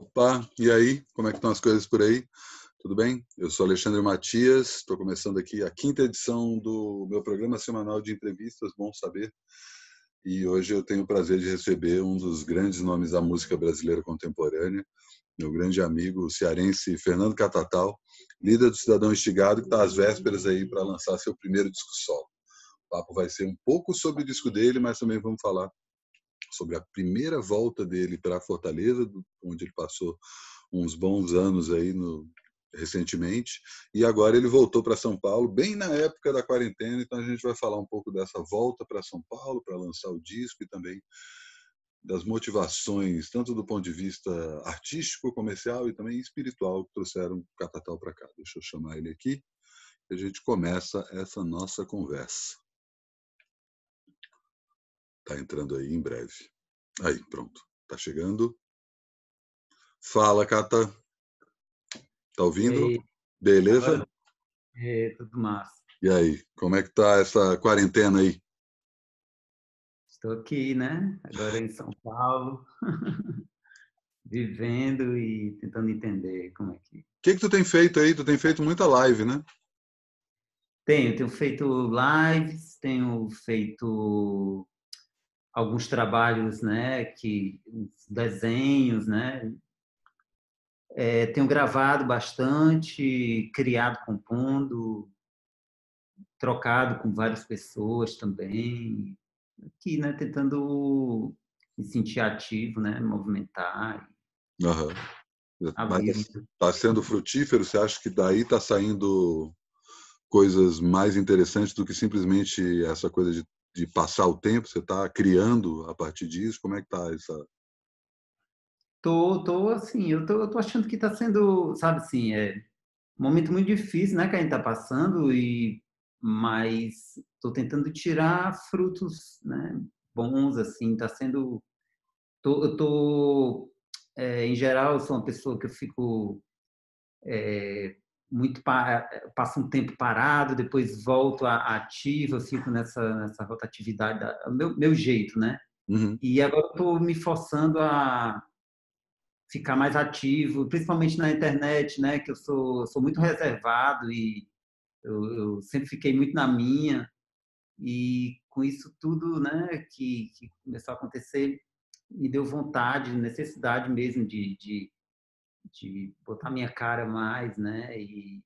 Opa, e aí? Como é que estão as coisas por aí? Tudo bem? Eu sou Alexandre Matias, estou começando aqui a quinta edição do meu programa semanal de entrevistas, Bom Saber. E hoje eu tenho o prazer de receber um dos grandes nomes da música brasileira contemporânea, meu grande amigo cearense Fernando Catatal, líder do Cidadão Instigado, que está às vésperas aí para lançar seu primeiro disco solo. O papo vai ser um pouco sobre o disco dele, mas também vamos falar sobre a primeira volta dele para Fortaleza, onde ele passou uns bons anos aí no, recentemente, e agora ele voltou para São Paulo, bem na época da quarentena, então a gente vai falar um pouco dessa volta para São Paulo, para lançar o disco e também das motivações, tanto do ponto de vista artístico, comercial e também espiritual, que trouxeram o Catatal para cá. Deixa eu chamar ele aqui e a gente começa essa nossa conversa. Está entrando aí em breve. Aí, pronto. Está chegando. Fala, Cata. Tá ouvindo? Beleza? é, tudo massa. E aí, como é que tá essa quarentena aí? Estou aqui, né? Agora em São Paulo, vivendo e tentando entender como é que. O que que tu tem feito aí? Tu tem feito muita live, né? Tenho, tenho feito lives, tenho feito alguns trabalhos, né? Que desenhos, né? É, tenho gravado bastante, criado, compondo, trocado com várias pessoas também, aqui, né, tentando me sentir ativo, né, movimentar a Mas vida. está sendo frutífero? Você acha que daí está saindo coisas mais interessantes do que simplesmente essa coisa de, de passar o tempo? Você está criando a partir disso? Como é que está essa? Tô, tô assim, eu tô, eu tô achando que está sendo, sabe assim, é um momento muito difícil, né, que a gente está passando e mas estou tentando tirar frutos, né, bons assim, está sendo, tô, eu tô, é, em geral, sou uma pessoa que eu fico é, muito pa- passo um tempo parado, depois volto à ativa, fico nessa nessa rotatividade, da- meu meu jeito, né? Uhum. E agora estou me forçando a ficar mais ativo, principalmente na internet, né? Que eu sou, sou muito reservado e eu, eu sempre fiquei muito na minha. E com isso tudo, né? Que, que começou a acontecer, me deu vontade, necessidade mesmo de, de, de botar minha cara mais, né? E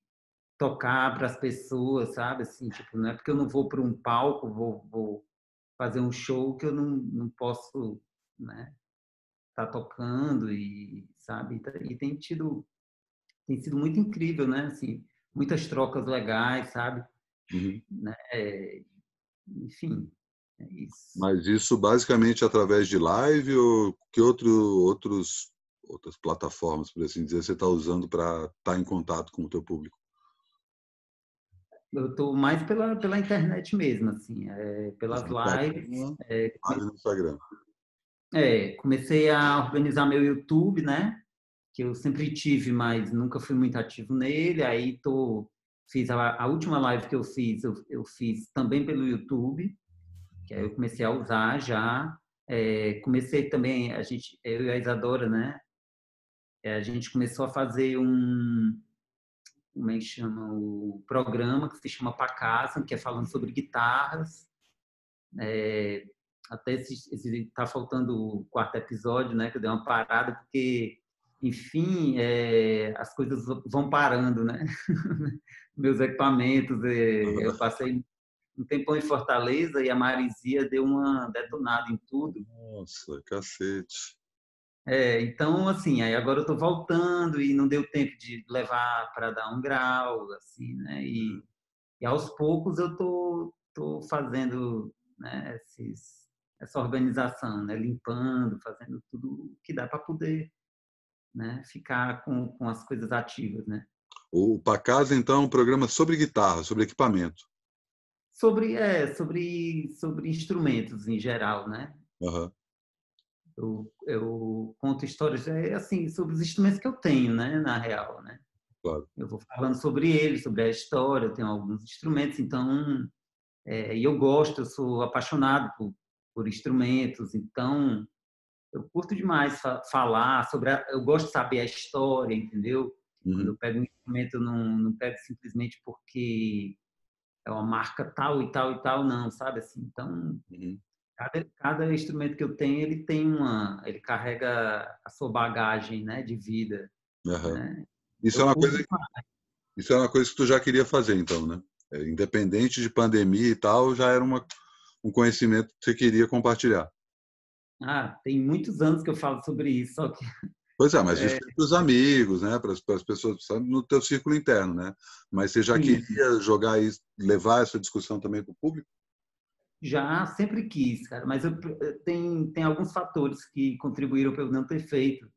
tocar para as pessoas, sabe? Assim, tipo, não é porque eu não vou para um palco, vou, vou fazer um show que eu não, não posso, né? Tá tocando e sabe e tem tido tem sido muito incrível, né? Assim, muitas trocas legais, sabe? Uhum. Né? Enfim, é isso. Mas isso basicamente através de live ou que outro, outros, outras plataformas, por assim dizer, você está usando para estar em contato com o teu público? Eu estou mais pela pela internet mesmo, assim, é, pelas lives. É, live no Instagram. é, comecei a organizar meu YouTube, né? Que eu sempre tive, mas nunca fui muito ativo nele. Aí tô fiz a, a última live que eu fiz, eu, eu fiz também pelo YouTube, que aí eu comecei a usar já. É, comecei também, a gente, eu e a Isadora, né? É, a gente começou a fazer um, como é que chama, o programa que se chama Pra Casa, que é falando sobre guitarras. É, até esse, esse, tá faltando o quarto episódio, né? Que eu dei uma parada, porque, enfim, é, as coisas vão parando, né? Meus equipamentos, é, eu passei um tempão em Fortaleza e a Marizia deu uma detonada em tudo. Nossa, cacete. É, então, assim, aí agora eu tô voltando e não deu tempo de levar para dar um grau, assim, né? E, e aos poucos eu tô, tô fazendo né, esses, essa organização, né? Limpando, fazendo tudo que dá para poder né, ficar com, com as coisas ativas, né? O Pra Casa, então, é um programa sobre guitarra, sobre equipamento. Sobre, é, sobre, sobre instrumentos em geral, né? Aham. Eu, eu conto histórias é, assim sobre os instrumentos que eu tenho, né, na real, né? Claro. Eu vou falando sobre eles, sobre a história. Eu tenho alguns instrumentos, então é, e eu gosto, eu sou apaixonado por, por instrumentos, então eu curto demais fa falar sobre. A, eu gosto de saber a história, entendeu? Uhum. Quando eu pego um instrumento, eu não, não pego simplesmente porque é uma marca tal e tal e tal, não, sabe? Assim, então, uhum. Cada, cada instrumento que eu tenho, ele tem uma. Ele carrega a sua bagagem né, de vida. Uhum. Né? Isso é uma coisa. Que, isso é uma coisa que tu já queria fazer, então, né? É, independente de pandemia e tal, já era uma, um conhecimento que você queria compartilhar. Ah, tem muitos anos que eu falo sobre isso, só que Pois é, mas isso é... para os amigos, né? Para as, para as pessoas, sabe? no teu círculo interno, né? Mas você já Sim. queria jogar isso, levar essa discussão também para o público? Já, sempre quis, cara. Mas eu, tem, tem alguns fatores que contribuíram para eu não ter feito.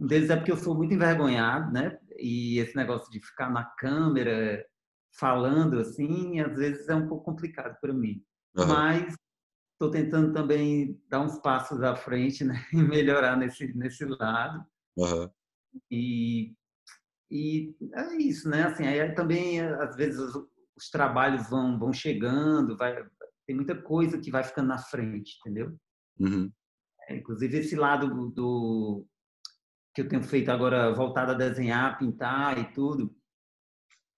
Um deles é porque eu sou muito envergonhado, né? E esse negócio de ficar na câmera falando assim, às vezes é um pouco complicado para mim. Uhum. Mas estou tentando também dar uns passos à frente né? e melhorar nesse, nesse lado. Uhum. E, e é isso, né? Assim, aí também, às vezes, os, os, trabalhos vão, vão chegando, vai, tem muita coisa que vai ficando na frente, entendeu? Uhum. É, inclusive, esse lado do, do, que eu tenho feito agora, voltado a desenhar, pintar e tudo,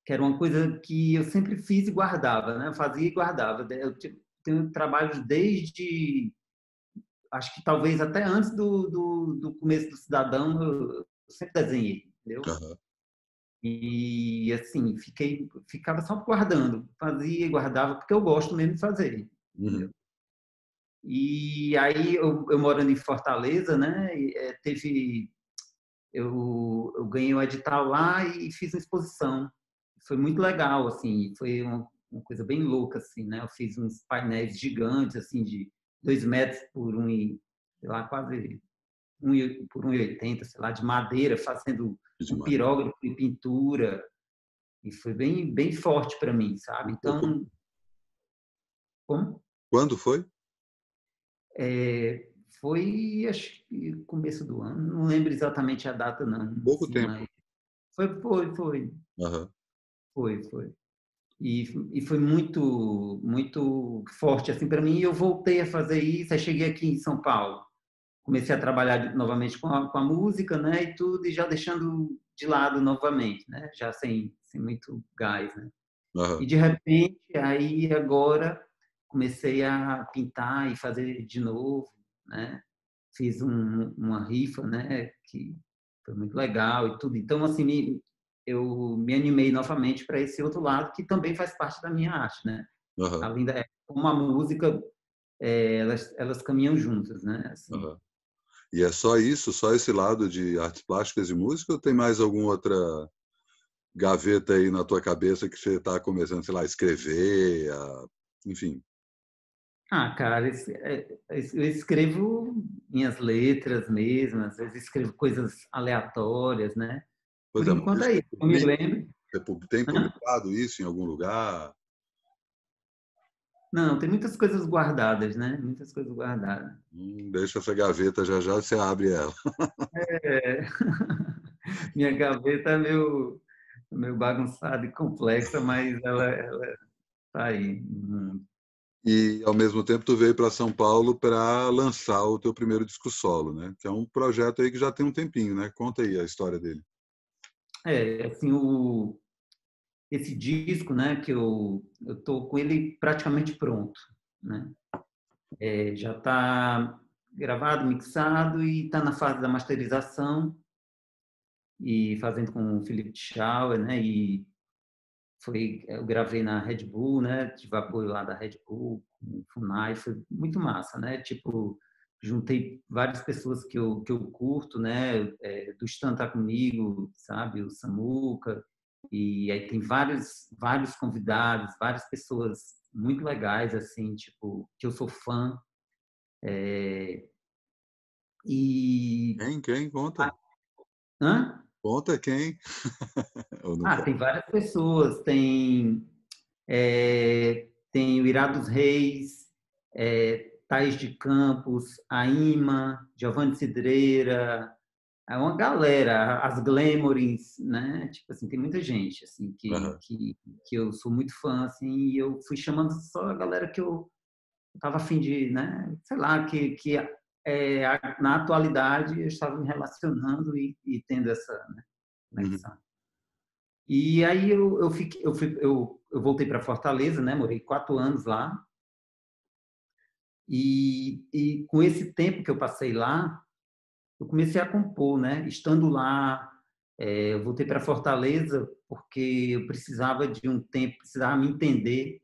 que era uma coisa que eu sempre fiz e guardava, né? Eu fazia e guardava. Eu, tenho trabalhos desde acho que talvez até antes do, do, do começo do Cidadão eu sempre desenhei, entendeu? Uhum. E assim, fiquei, ficava só guardando, fazia e guardava, porque eu gosto mesmo de fazer. Uhum. E aí, eu, eu, morando em Fortaleza, né, é, teve. Eu, eu ganhei um edital lá e fiz uma exposição. Foi muito legal, assim, foi uma, uma coisa bem louca, assim, né? Eu fiz uns painéis gigantes, assim, de dois metros por um, sei lá, quase um por 1,80, sei lá, de madeira, fazendo um pirógrafo em pintura. E foi bem, bem forte para mim, sabe? Então. Como? Quando foi? É, foi, acho que começo do ano, não lembro exatamente a data, não. Pouco assim, tempo. Foi, foi, foi. Uhum. Foi, foi e, e foi muito muito forte assim para mim. E eu voltei a fazer isso. Aí cheguei aqui em São Paulo, comecei a trabalhar novamente com a, com a música, né, e tudo, e já deixando de lado novamente, né, já sem, sem muito gás, né. Uhum. E de repente, aí agora comecei a pintar e fazer de novo, né. Fiz um, uma rifa, né, que foi muito legal e tudo. Então, assim, me, eu me animei novamente para esse outro lado que também faz parte da minha arte, né? Uhum. Além da uma música, é, elas elas caminham juntas, né? Assim. Uhum. E é só isso, só esse lado de artes plásticas e música ou tem mais alguma outra gaveta aí na tua cabeça que você está começando, sei lá, a escrever, a... enfim? Ah, cara, é, eu escrevo minhas letras mesmo, às vezes escrevo coisas aleatórias, né? Por exemplo, enquanto é isso, eu me lembro. Você tem publicado isso em algum lugar? Não, tem muitas coisas guardadas, né? Muitas coisas guardadas. Hum, deixa essa gaveta, já já você abre ela. É. Minha gaveta é meio, meio bagunçada e complexa, mas ela, ela tá aí. E, ao mesmo tempo, tu veio para São Paulo para lançar o teu primeiro disco solo, né? Que é um projeto aí que já tem um tempinho, né? Conta aí a história dele. É, assim, o, esse disco, né, que eu eu tô com ele praticamente pronto, né? É, já está gravado, mixado e está na fase da masterização e fazendo com o Felipe Schauer, né? E foi eu gravei na Red Bull, né? Tive apoio lá da Red Bull, com o Funai, foi muito massa, né? Tipo juntei várias pessoas que eu, que eu curto, né? É, do Stan tá comigo, sabe? O Samuca. E aí tem vários, vários convidados, várias pessoas muito legais, assim, tipo, que eu sou fã. É... E... Quem? Quem? Conta. Hã? Conta quem? ah, tem várias pessoas. Tem, é, tem o Irá dos Reis, é, Thais de Campos, a Ima, Giovanni Cidreira, é uma galera, as Glamorins, né? Tipo assim, tem muita gente assim que, uhum. que, que eu sou muito fã assim, e eu fui chamando só a galera que eu tava afim de, né? Sei lá, que, que é, na atualidade, eu estava me relacionando e, e tendo essa né, conexão. Uhum. E aí eu, eu, fiquei, eu, fui, eu, eu voltei para Fortaleza, né? Morei quatro anos lá. E, e com esse tempo que eu passei lá, eu comecei a compor, né? Estando lá, é, eu voltei para Fortaleza porque eu precisava de um tempo, precisava me entender,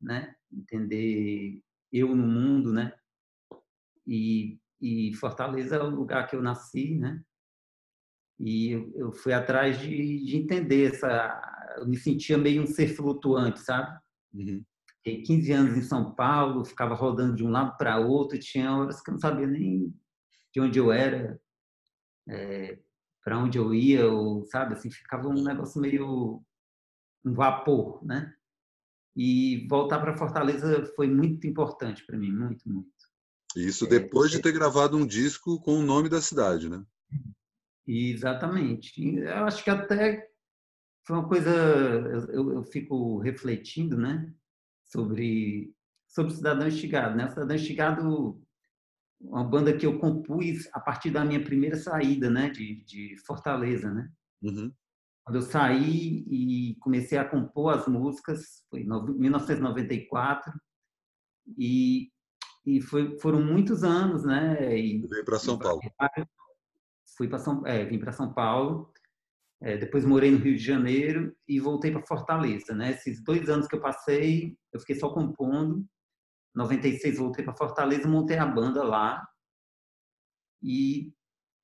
né? Entender eu no mundo, né? E, e Fortaleza é o lugar que eu nasci, né? E eu, eu fui atrás de, de, entender essa. Eu me sentia meio um ser flutuante, sabe? Uhum. Fiquei 15 anos em São Paulo, ficava rodando de um lado para outro, tinha horas que eu não sabia nem de onde eu era, é, para onde eu ia, ou, sabe, assim, ficava um negócio meio um vapor, né? E voltar para Fortaleza foi muito importante para mim, muito, muito. Isso depois é, de ter gravado um disco com o nome da cidade, né? Exatamente. Eu acho que até foi uma coisa, eu, eu fico refletindo, né, sobre sobre o Cidadão Estigado, né? O Cidadão Estigado uma banda que eu compus a partir da minha primeira saída, né, de, de Fortaleza, né? Uhum. Quando eu saí e comecei a compor as músicas, foi em 1994, e, e foi, foram muitos anos, né? E, veio para São Paulo. Fui para São, é, vim para São Paulo, é, depois morei no Rio de Janeiro e voltei para Fortaleza, né? Esses dois anos que eu passei, eu fiquei só compondo 96 voltei para Fortaleza, montei a banda lá e,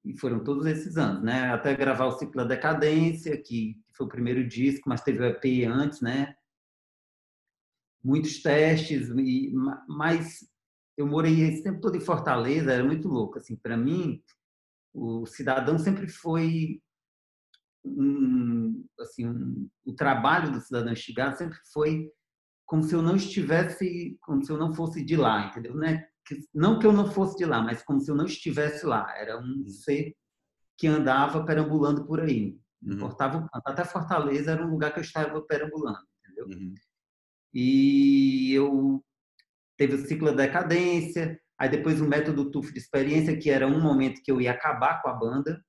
e, foram todos esses anos, né? Até gravar o Ciclo da Decadência, que, que foi o primeiro disco, mas teve o EP antes, né? Muitos testes, e, mas eu morei esse tempo todo em Fortaleza, era muito louco, assim, para mim o cidadão sempre foi um, assim, um, o trabalho do cidadão instigado sempre foi como se eu não estivesse, como se eu não fosse de lá, entendeu? Né? Não que eu não fosse de lá, mas como se eu não estivesse lá. Era um uhum. ser que andava perambulando por aí. Uhum. Importava o canto. Até Fortaleza era um lugar que eu estava perambulando, entendeu? Uhum. E eu teve o ciclo da decadência, aí depois o método TUF de experiência, que era um momento que eu ia acabar com a banda,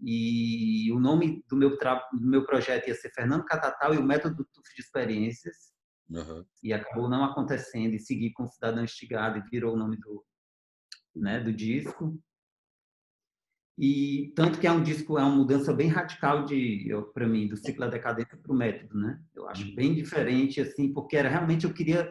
e o nome do meu, do meu projeto ia ser Fernando Catatal e o método TUF de experiências. Uhum. E acabou não acontecendo e segui com Cidadão Estigado e virou o nome do, né, do disco. E tanto que é um disco, é uma mudança bem radical de, para mim, do ciclo da decadência para o método, né? Eu acho uhum. bem diferente, assim, porque era realmente eu queria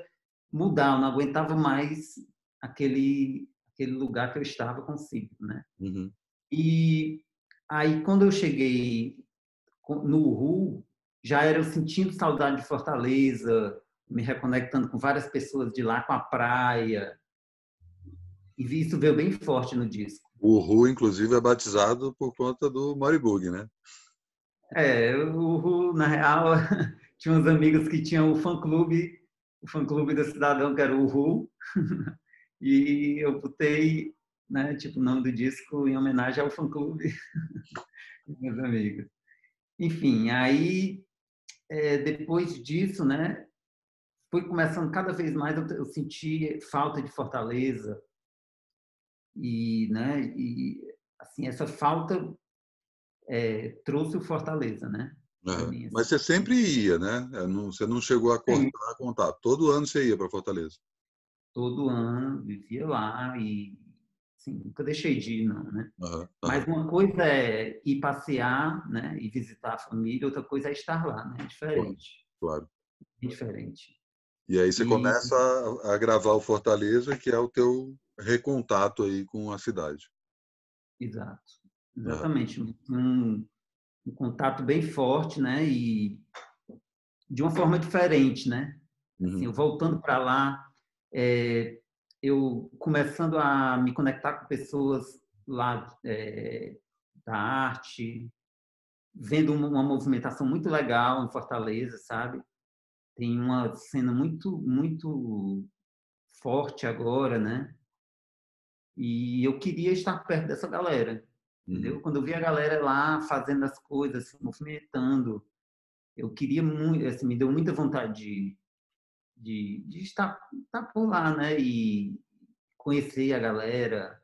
mudar, eu não aguentava mais aquele aquele lugar que eu estava consigo, né? Uhum. E aí quando eu cheguei no Ru, já era eu sentindo saudade de Fortaleza, me reconectando com várias pessoas de lá, com a praia. E isso veio bem forte no disco. O Ru, inclusive, é batizado por conta do Moribug, né? É, o Ru, na real, tinha uns amigos que tinham o fã-clube, o fã-clube do Cidadão, que era o Ru. e eu botei, né, tipo, o nome do disco em homenagem ao fã-clube meus amigos. Enfim, aí, é, depois disso, né, foi começando cada vez mais eu, senti falta de Fortaleza e, né, e assim essa falta é, trouxe o Fortaleza, né? Uhum. Mim, assim. Mas você sempre ia, né? Não, você não chegou a contar, a contar. Todo ano você ia para Fortaleza? Todo ano, vivia lá e assim, nunca deixei de ir, não, né? Uhum. Uhum. Mas uma coisa é ir passear, né? E visitar a família, outra coisa é estar lá, né? É diferente. Claro. É diferente. E aí você e... começa a, a, gravar o Fortaleza, que é o teu recontato aí com a cidade. Exato. Exatamente. Um, um, contato bem forte, né? E de uma forma diferente, né? Assim, uhum. Assim, voltando para lá, é, eu começando a me conectar com pessoas lá é, da arte, vendo uma movimentação muito legal em Fortaleza, sabe? Tem uma cena muito, muito forte agora, né? E eu queria estar perto dessa galera, entendeu? Uhum. Quando eu vi a galera lá fazendo as coisas, se movimentando, eu queria muito, assim, me deu muita vontade de, de, de estar, estar por lá, né? E conhecer a galera,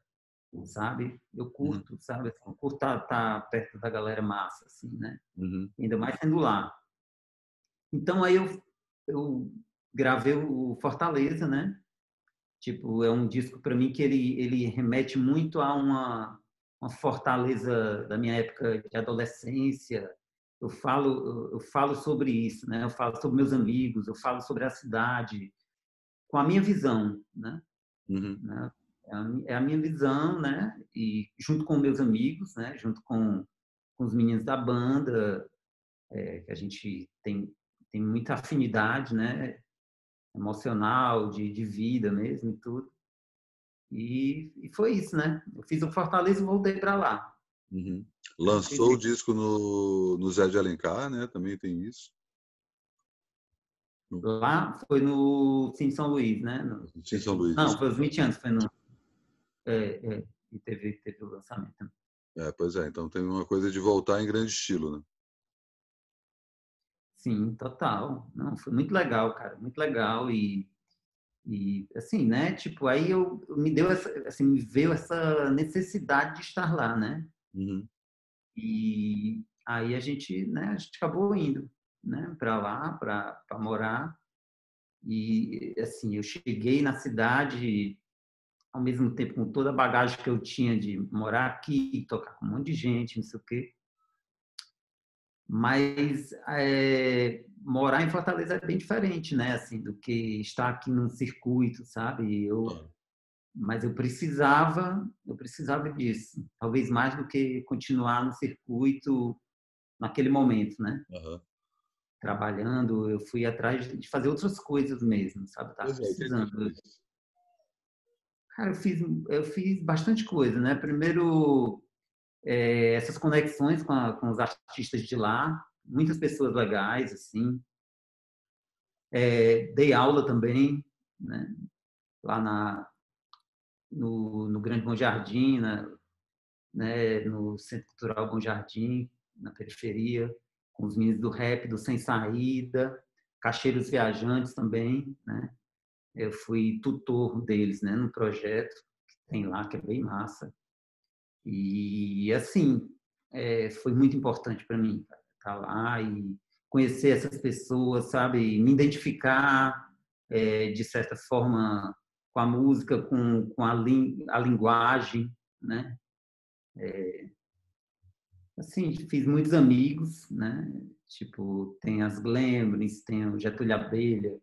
sabe? Eu uhum. curto, uhum. sabe? Assim, eu curto estar tá, tá perto da galera massa, assim, né? Uhum. Ainda mais sendo lá. Então aí eu, eu gravei o Fortaleza, né? Tipo, é um disco para mim que ele ele remete muito a uma uma fortaleza da minha época de adolescência. Eu falo eu falo sobre isso, né? Eu falo sobre meus amigos, eu falo sobre a cidade com a minha visão, né? Uhum. né? É, é a minha visão, né? E junto com meus amigos, né? Junto com, com os meninos da banda, é, que a gente tem tem muita afinidade, né? Emocional, de, de vida mesmo e tudo. E, e foi isso, né? Eu fiz o Fortaleza e voltei para lá. Uhum. Lançou o disco no, no Zé de Alencar, né? Também tem isso. Lá foi no Sim São Luís, né? No, Sim São Luís. Não, foi os 20 anos, foi no. É, é, e teve, teve o lançamento. É, pois é, então tem uma coisa de voltar em grande estilo, né? Sim, total. Não, foi muito legal, cara, muito legal e e assim, né? Tipo, aí eu me deu essa, assim, me veio essa necessidade de estar lá, né? Uhum. E aí a gente, né? A gente acabou indo, né? Para lá, para morar. E assim, eu cheguei na cidade ao mesmo tempo com toda a bagagem que eu tinha de morar aqui, tocar com um monte de gente, não sei o quê. Mas é, morar em Fortaleza é bem diferente, né? Assim, do que estar aqui num circuito, sabe? Eu, mas eu precisava, eu precisava disso, talvez mais do que continuar no circuito naquele momento, né? Uhum. Trabalhando, eu fui atrás de fazer outras coisas mesmo, sabe? Tava é, precisando. Cara, eu fiz, eu fiz bastante coisa, né? Primeiro, é, essas conexões com, a, com, os artistas de lá, muitas pessoas legais, assim. É, dei aula também, né? Lá na, no, no Grande Bom Jardim, na, né? no Centro Cultural Bom Jardim, na periferia, com os meninos do rap, do Sem Saída, Cacheiros Viajantes também, né? Eu fui tutor deles, né? No projeto que tem lá, que é bem massa. E, assim, é, foi muito importante para mim estar tá lá e conhecer essas pessoas, sabe? Me identificar, é, de certa forma, com a música, com, com a, ling, a linguagem, né? É, assim, fiz muitos amigos, né? Tipo, tem as Glembrins, tem o Getúlio Abelha,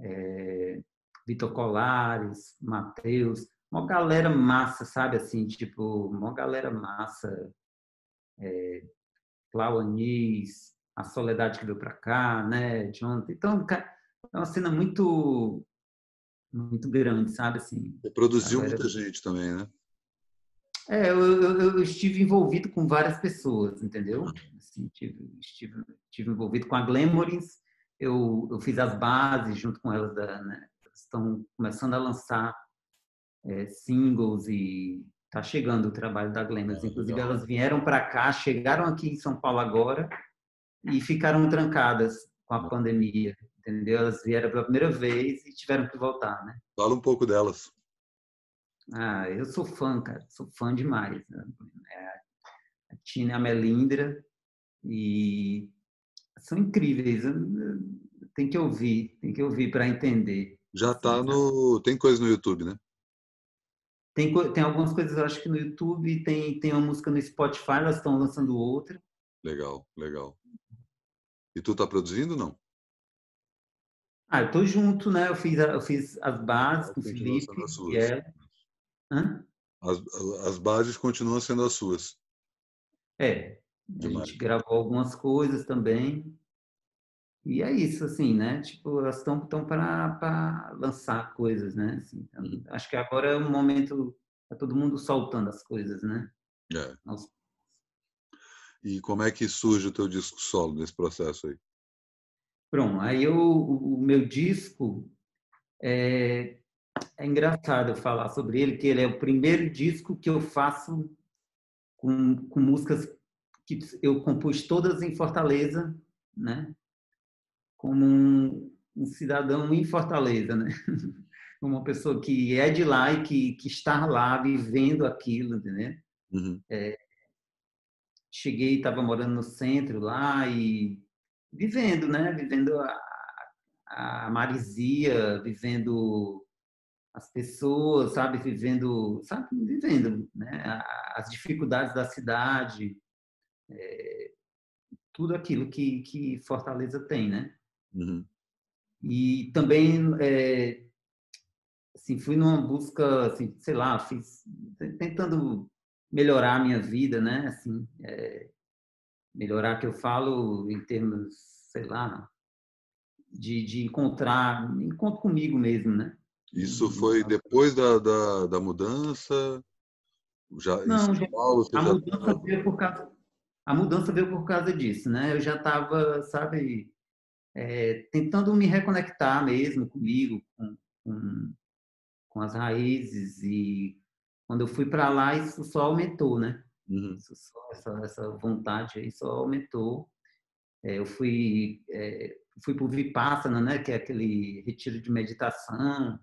é, Vitor Colares, Matheus, uma galera massa, sabe? Assim, tipo, uma galera massa. É, Clau Anis, a Soledade que veio para cá, né? Jonathan. Então, é uma cena muito muito grande, sabe? Assim, produziu galera... muita gente também, né? É, eu, eu, eu, estive envolvido com várias pessoas, entendeu? Assim, tive, estive, estive envolvido com a Glamorins, eu, eu fiz as bases junto com elas, da, né? estão começando a lançar é, singles e tá chegando o trabalho da Glendas. Inclusive, elas vieram para cá, chegaram aqui em São Paulo agora e ficaram trancadas com a pandemia, entendeu? Elas vieram pela primeira vez e tiveram que voltar, né? Fala um pouco delas. Ah, eu sou fã, cara, sou fã demais. Né? É a Tina e a Melindra e são incríveis. Tem que ouvir, tem que ouvir para entender. Já tá no, tem coisa no YouTube, né? Tem, tem algumas coisas, eu acho que no YouTube, tem, tem uma música no Spotify, elas estão lançando outra. Legal, legal. E tu tá produzindo não? Ah, eu tô junto, né? Eu fiz, eu fiz as bases com o Felipe e ela. Hã? As, as bases continuam sendo as suas. É. Demais. A gente gravou algumas coisas também. E é isso, assim, né? Tipo, elas estão para lançar coisas, né? Assim, então, uhum. Acho que agora é um momento tá todo mundo soltando as coisas, né? É. E como é que surge o teu disco solo nesse processo aí? Pronto, aí eu, o meu disco é, é engraçado eu falar sobre ele, que ele é o primeiro disco que eu faço com, com músicas que eu compus todas em Fortaleza, né? Como um, um cidadão em Fortaleza, né? uma pessoa que é de lá e que, que está lá vivendo aquilo, entendeu? Uhum. É, cheguei, estava morando no centro lá e vivendo, né? Vivendo a, a marisia, vivendo as pessoas, sabe? Vivendo, sabe? Vivendo, né? As dificuldades da cidade, é, tudo aquilo que, que Fortaleza tem, né? Uhum. E também é, assim, fui numa busca, assim, sei lá, fiz, tentando melhorar a minha vida, né? Assim, é, melhorar que eu falo em termos, sei lá, de, de encontrar, encontro comigo mesmo, né? Isso foi depois da, da, da mudança? Já, Não, já, Paulo, a, mudança já... veio por causa, a mudança veio por causa disso, né? Eu já estava, sabe, é, tentando me reconectar mesmo comigo, com, com, com as raízes e quando eu fui para lá isso só aumentou, né? Uhum. Só, essa, essa vontade aí só aumentou. É, eu fui é, fui para o Vipassana, né? Que é aquele retiro de meditação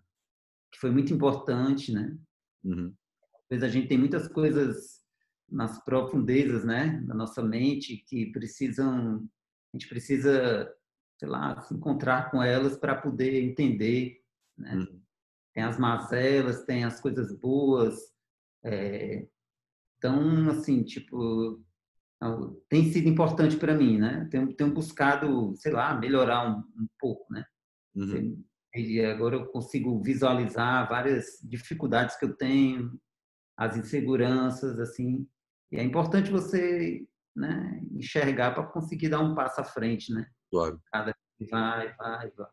que foi muito importante, né? Uhum. Às vezes a gente tem muitas coisas nas profundezas, né, da nossa mente que precisam a gente precisa sei lá se encontrar com elas para poder entender, né? Uhum. Tem as mazelas, tem as coisas boas, é, então, assim, tipo, tem sido importante para mim, né? Tenho, tenho buscado, sei lá, melhorar um, um pouco, né? Uhum. E agora eu consigo visualizar várias dificuldades que eu tenho, as inseguranças, assim. E é importante você né, enxergar para conseguir dar um passo à frente, né? Claro. Cada vai, vai, vai.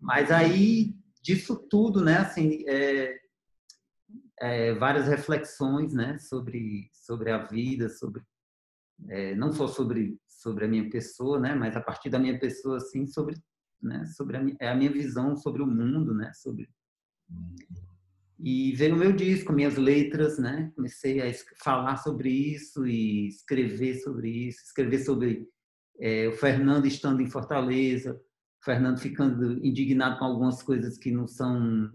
Mas aí, disso tudo, né, assim, é, é, várias reflexões, né, sobre sobre a vida, sobre é, não só sobre sobre a minha pessoa, né, mas a partir da minha pessoa, assim, sobre né, sobre a minha, é a minha visão sobre o mundo, né, sobre e veio o meu disco, minhas letras, né? Comecei a falar sobre isso e escrever sobre isso, escrever sobre é, o Fernando estando em Fortaleza, o Fernando ficando indignado com algumas coisas que não são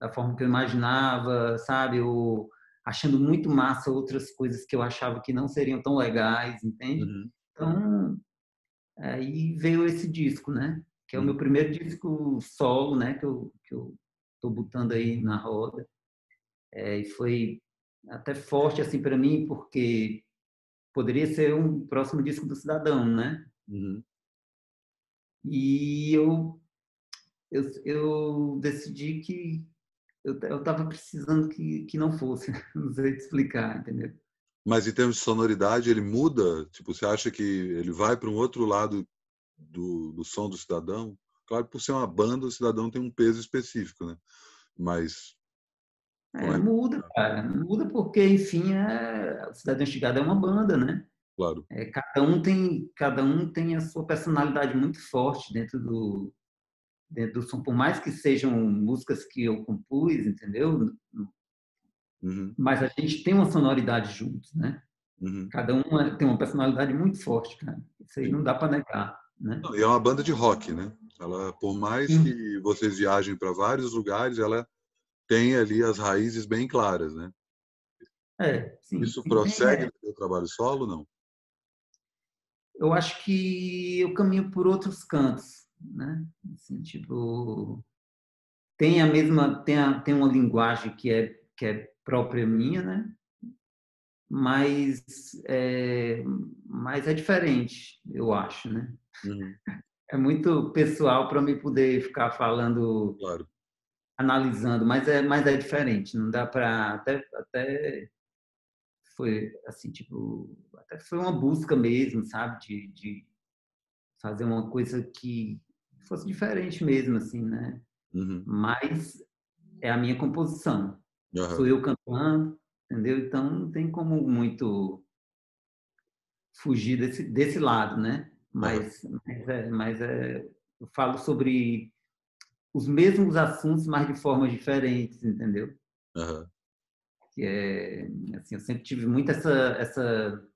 da forma que eu imaginava, sabe? Ou achando muito massa outras coisas que eu achava que não seriam tão legais, entende? Uhum. Então, aí veio esse disco, né? Que é o meu uhum. primeiro disco solo, né? Que eu, que eu tô botando aí na roda. É, e foi até forte, assim, para mim, porque poderia ser um próximo disco do Cidadão, né? Uhum. E eu, eu, eu decidi que eu estava precisando que, que não fosse, não sei te explicar, entendeu? Mas em termos de sonoridade, ele muda? Tipo, você acha que ele vai para um outro lado do, do som do cidadão? Claro, por ser uma banda, o cidadão tem um peso específico, né? Mas. É, é? Muda, cara. Muda porque, enfim, é... o Cidadão Estigado é uma banda, né? Claro. É, cada, um tem, cada um tem a sua personalidade muito forte dentro do, dentro do som, por mais que sejam músicas que eu compus, entendeu? Uhum. Mas a gente tem uma sonoridade juntos, né? Uhum. Cada um é, tem uma personalidade muito forte, cara. Isso aí não dá para negar, né? e é uma banda de rock, né? Ela, por mais sim. que vocês viajem para vários lugares, ela tem ali as raízes bem claras, né? É, sim. Isso prossegue é. no seu trabalho solo, não? Eu acho que eu caminho por outros cantos né? Assim, tipo, tem a mesma, tem, a, tem uma linguagem que é, que é própria minha, né? Mas é, mas é diferente, eu acho, né? Uhum. É muito pessoal para me poder ficar falando, claro. Analisando, mas é, mas é diferente. Não dá para até, até foi assim tipo até foi uma busca mesmo, sabe, de, de fazer uma coisa que fosse diferente mesmo, assim, né? Uhum. Mas é a minha composição. Uhum. Sou eu cantando, entendeu? Então não tem como muito fugir desse, desse lado, né? Mas, uhum. mas, é, mas é, eu falo sobre os mesmos assuntos, mas de formas diferentes, entendeu? Uhum. Que é, assim, eu sempre tive muito essa, essa,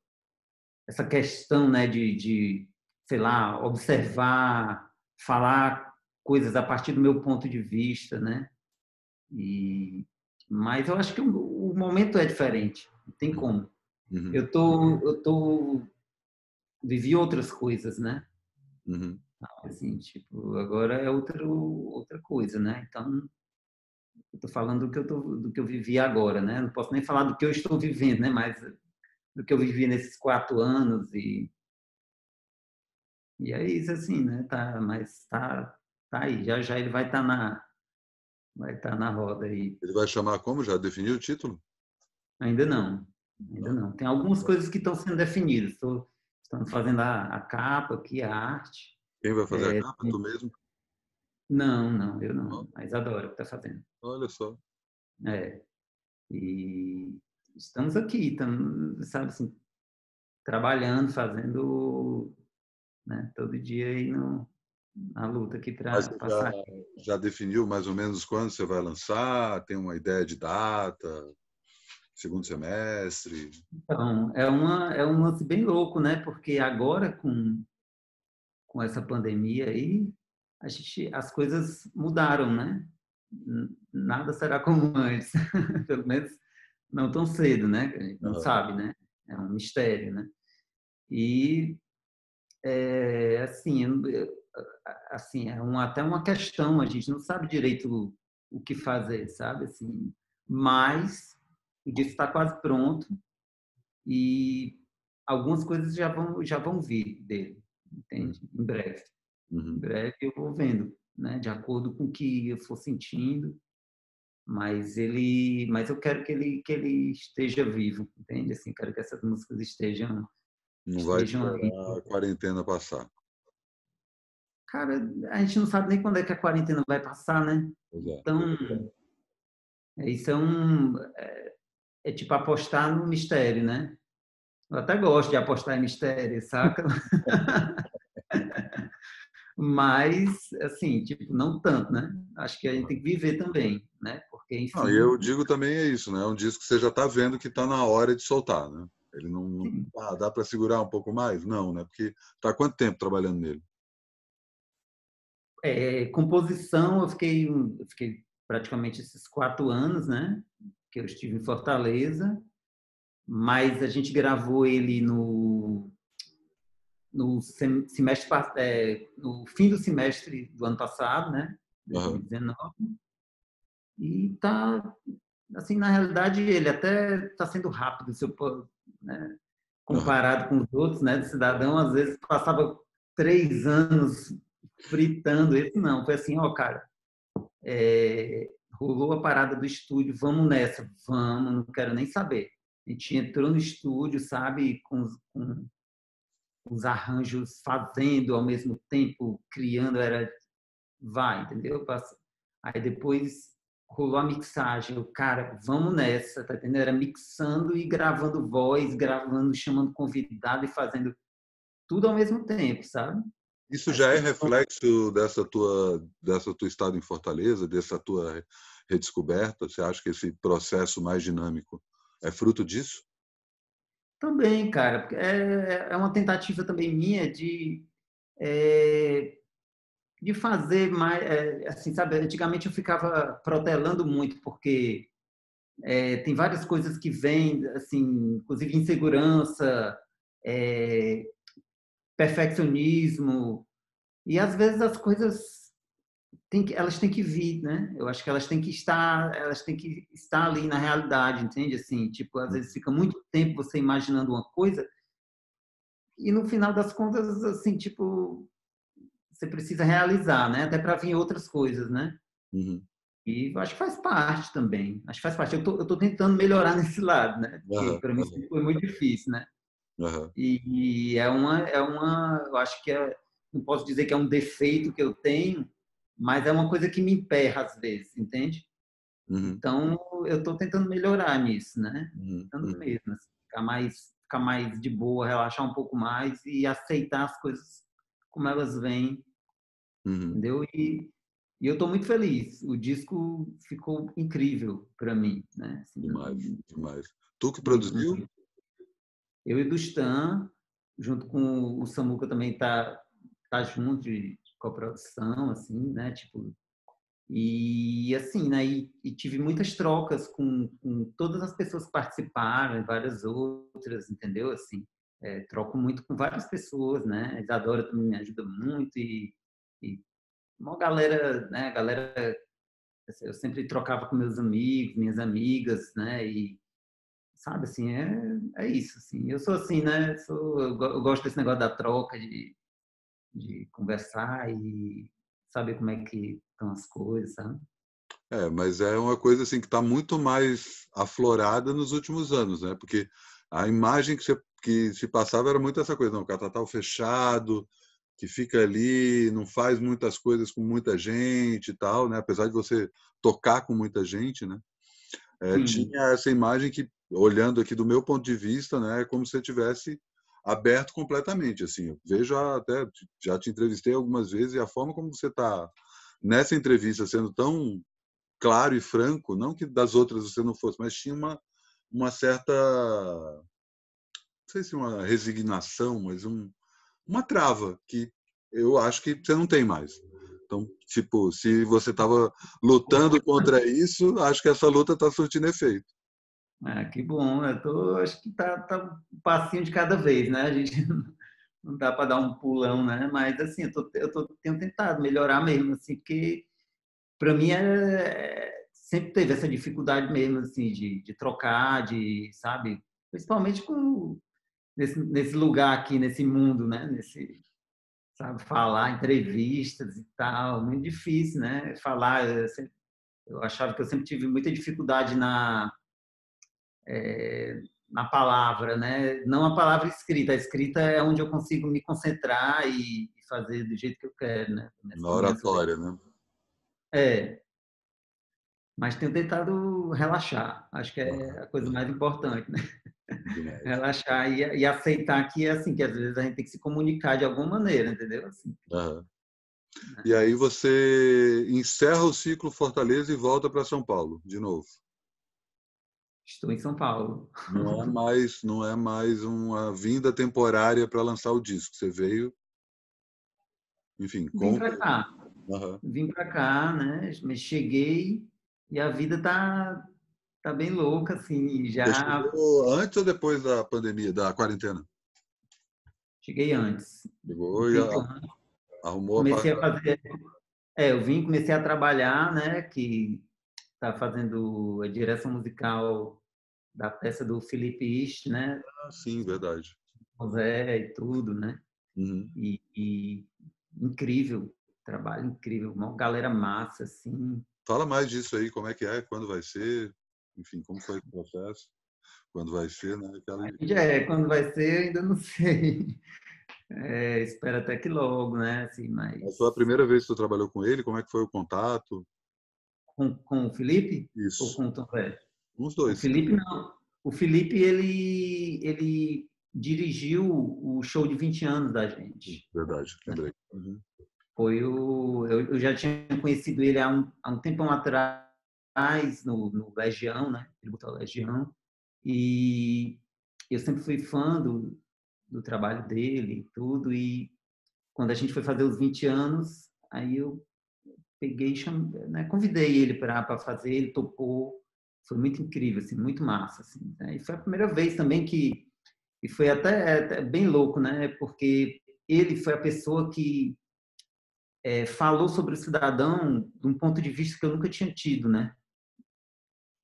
essa questão, né, de, de sei lá, observar falar coisas a partir do meu ponto de vista, né? E mas eu acho que o, o momento é diferente, não tem como. Uhum. Eu tô eu tô vivi outras coisas, né? Uhum. Assim, tipo, agora é outra outra coisa, né? Então eu tô falando do que eu tô, do que eu vivi agora, né? Não posso nem falar do que eu estou vivendo, né? Mas do que eu vivi nesses quatro anos e e é isso assim, né? Tá, mas tá, tá aí. Já já ele vai estar tá na vai estar tá na roda aí. Ele vai chamar como? Já definiu o título? Ainda não. Ainda não. Tem algumas coisas que estão sendo definidas. Estou estamos fazendo a, a, capa aqui, a arte. Quem vai fazer é, a capa? Tu mesmo? Não, não, eu não. não. A Isadora que está fazendo. Olha só. É. E estamos aqui, estamos, sabe assim, trabalhando, fazendo né, todo dia aí no, na luta aqui para passar. Já, já, definiu mais ou menos quando você vai lançar? Tem uma ideia de data? Segundo semestre? Então, é, uma, é um lance bem louco, né? Porque agora, com, com essa pandemia aí, a gente, as coisas mudaram, né? Nada será como antes, pelo menos não tão cedo, né? A gente não uhum. sabe, né? É um mistério, né? E é, assim, assim é um, até uma questão, a gente não sabe direito o, o que fazer, sabe? Assim, mas o disco está quase pronto e algumas coisas já vão já vão vir dele, entende? Em breve. Uhum. Em breve eu vou vendo, né? De acordo com o que eu for sentindo mas ele mas eu quero que ele que ele esteja vivo entende assim quero que essas músicas estejam não vai estejam a quarentena passar cara a gente não sabe nem quando é que a quarentena vai passar né é. então é, isso é um é, é, tipo apostar no mistério né eu até gosto de apostar em mistério saca? Mas assim tipo não tanto né? Acho que a gente tem que viver também né? Porque enfim não, eu digo também é isso né? É um disco que você já está vendo que está na hora de soltar né? Ele não, não ah, dá para segurar um pouco mais? Não né? Porque está quanto tempo trabalhando nele? É, composição eu fiquei eu fiquei praticamente esses quatro anos né? Que eu estive em Fortaleza mas a gente gravou ele no no semestre é, no fim do semestre do ano passado, né, 2019. Uhum. E tá assim na realidade ele até está sendo rápido, se eu, né, comparado uhum. com os outros, né, de cidadão às vezes passava três anos fritando. Esse não, foi assim, ó, cara, é, rolou a parada do estúdio, vamos nessa, vamos, não quero nem saber. A gente entrou no estúdio, sabe, com, com os arranjos fazendo ao mesmo tempo, criando, era vai, entendeu? Aí depois rolou a mixagem, o cara, vamos nessa, tá entendendo? Era mixando e gravando voz, gravando, chamando convidado e fazendo tudo ao mesmo tempo, sabe? Isso já é reflexo dessa tua dessa tua estado em Fortaleza, dessa tua redescoberta? Você acha que esse processo mais dinâmico é fruto disso? Também, cara, é, é uma tentativa também minha de é, de fazer mais, é, assim, sabe? Antigamente eu ficava protelando muito porque é, tem várias coisas que vêm, assim, inclusive insegurança, é, perfeccionismo e às vezes as coisas tem que, elas têm que vir, né? Eu acho que elas têm que estar, elas têm que estar ali na realidade, entende? Assim, tipo, às vezes fica muito tempo você imaginando uma coisa e no final das contas, assim, tipo, você precisa realizar, né? Até para vir outras coisas, né? Uhum. E acho que faz parte também. Acho que faz parte. Eu tô, eu tô tentando melhorar nesse lado, né? Porque uhum. para mim foi muito difícil, né? Uhum. E, e, é uma, é uma, eu acho que é, não posso dizer que é um defeito que eu tenho, mas é uma coisa que me emperra às vezes, entende? Uhum. Então, eu estou tentando melhorar nisso, né? Uhum. Tentando uhum. mesmo, assim, ficar mais, ficar mais de boa, relaxar um pouco mais e aceitar as coisas como elas vêm, uhum. entendeu? E, e eu estou muito feliz. O disco ficou incrível para mim, né? Assim, demais, demais. Tu que produziu? Eu e do Stan, junto com o Samuca também tá, tá junto de coprodução, assim, né? Tipo, e assim, né? E, e tive muitas trocas com, com, todas as pessoas que participaram e várias outras, entendeu? Assim, é, troco muito com várias pessoas, né? A Isadora também me ajuda muito e, e uma galera, né? Galera, assim, eu sempre trocava com meus amigos, minhas amigas, né? E sabe assim, é, é isso, assim. Eu sou assim, né? Sou, eu gosto desse negócio da troca, de, de conversar e saber como é que estão as coisas, sabe? É, mas é uma coisa assim que está muito mais aflorada nos últimos anos, né? Porque a imagem que, você, que se passava era muito essa coisa, não, o catatal fechado, que fica ali, não faz muitas coisas com muita gente e tal, né? Apesar de você tocar com muita gente, né? É, tinha essa imagem que, olhando aqui do meu ponto de vista, né, é como se você tivesse aberto completamente. Assim, eu vejo até já te entrevistei algumas vezes e a forma como você está nessa entrevista sendo tão claro e franco, não que das outras você não fosse, mas tinha uma uma certa não sei se uma resignação, mas um, uma trava que eu acho que você não tem mais. Então, tipo, se você estava lutando contra isso, acho que essa luta está surtindo efeito. Ah, que bom. Eu tô, acho que tá, tá um passinho de cada vez, né? A gente não dá para dar um pulão, né? Mas assim, eu, tô, eu tô, tenho tentado melhorar mesmo, assim, porque para mim é, sempre teve essa dificuldade mesmo, assim, de, de trocar, de, sabe? Principalmente com nesse, nesse lugar aqui, nesse mundo, né? Nesse, sabe, falar entrevistas e tal, muito difícil, né? Falar, eu, sempre, eu achava que eu sempre tive muita dificuldade na é, na palavra, né? Não a palavra escrita. A escrita é onde eu consigo me concentrar e, fazer do jeito que eu quero, né? Na oratória, né? É. Mas tenho tentado relaxar. Acho que é a coisa mais importante, né? Relaxar e, e, aceitar que é assim, que às vezes a gente tem que se comunicar de alguma maneira, entendeu? Assim. Uhum. E aí você encerra o ciclo Fortaleza e volta para São Paulo, de novo. Estou em São Paulo. Não é mais, não é mais uma vinda temporária para lançar o disco. Você veio, enfim, vim para cá. Uhum. Vim para cá, né? Mas cheguei e a vida tá tá bem louca assim, já. Antes ou depois da pandemia, da quarentena? Cheguei antes. Chegou e arrumou comecei a, a fazer. É, eu vim, comecei a trabalhar, né? Que está fazendo a direção musical da peça do Felipe Ist, né? Ah, sim, verdade. José e tudo, né? Uhum. E, e, incrível, trabalho incrível, uma galera massa, assim. Fala mais disso aí, como é que é, quando vai ser, enfim, como foi o processo, quando vai ser, né? Aquela... É, quando vai ser, ainda não sei. É, espero até que logo, né? Assim, mas... A sua primeira vez que você trabalhou com ele, como é que foi o contato? Com, com o Felipe? Isso. Ou com o Tom Pé? Os dois. O Felipe não. O Felipe, ele, ele dirigiu o show de 20 anos da gente. Verdade, lembrei. Uhum. Foi o, eu, eu, já tinha conhecido ele há um, há um tempão atrás, no, no Legião, né? Ele botou Legião. E eu sempre fui fã do, do trabalho dele e tudo. E quando a gente foi fazer os 20 anos, aí eu peguei, né, convidei ele para fazer, ele topou, foi muito incrível, assim, muito massa, assim. Né? E foi a primeira vez também que e foi até, até, bem louco, né? Porque ele foi a pessoa que é, falou sobre o cidadão de um ponto de vista que eu nunca tinha tido, né?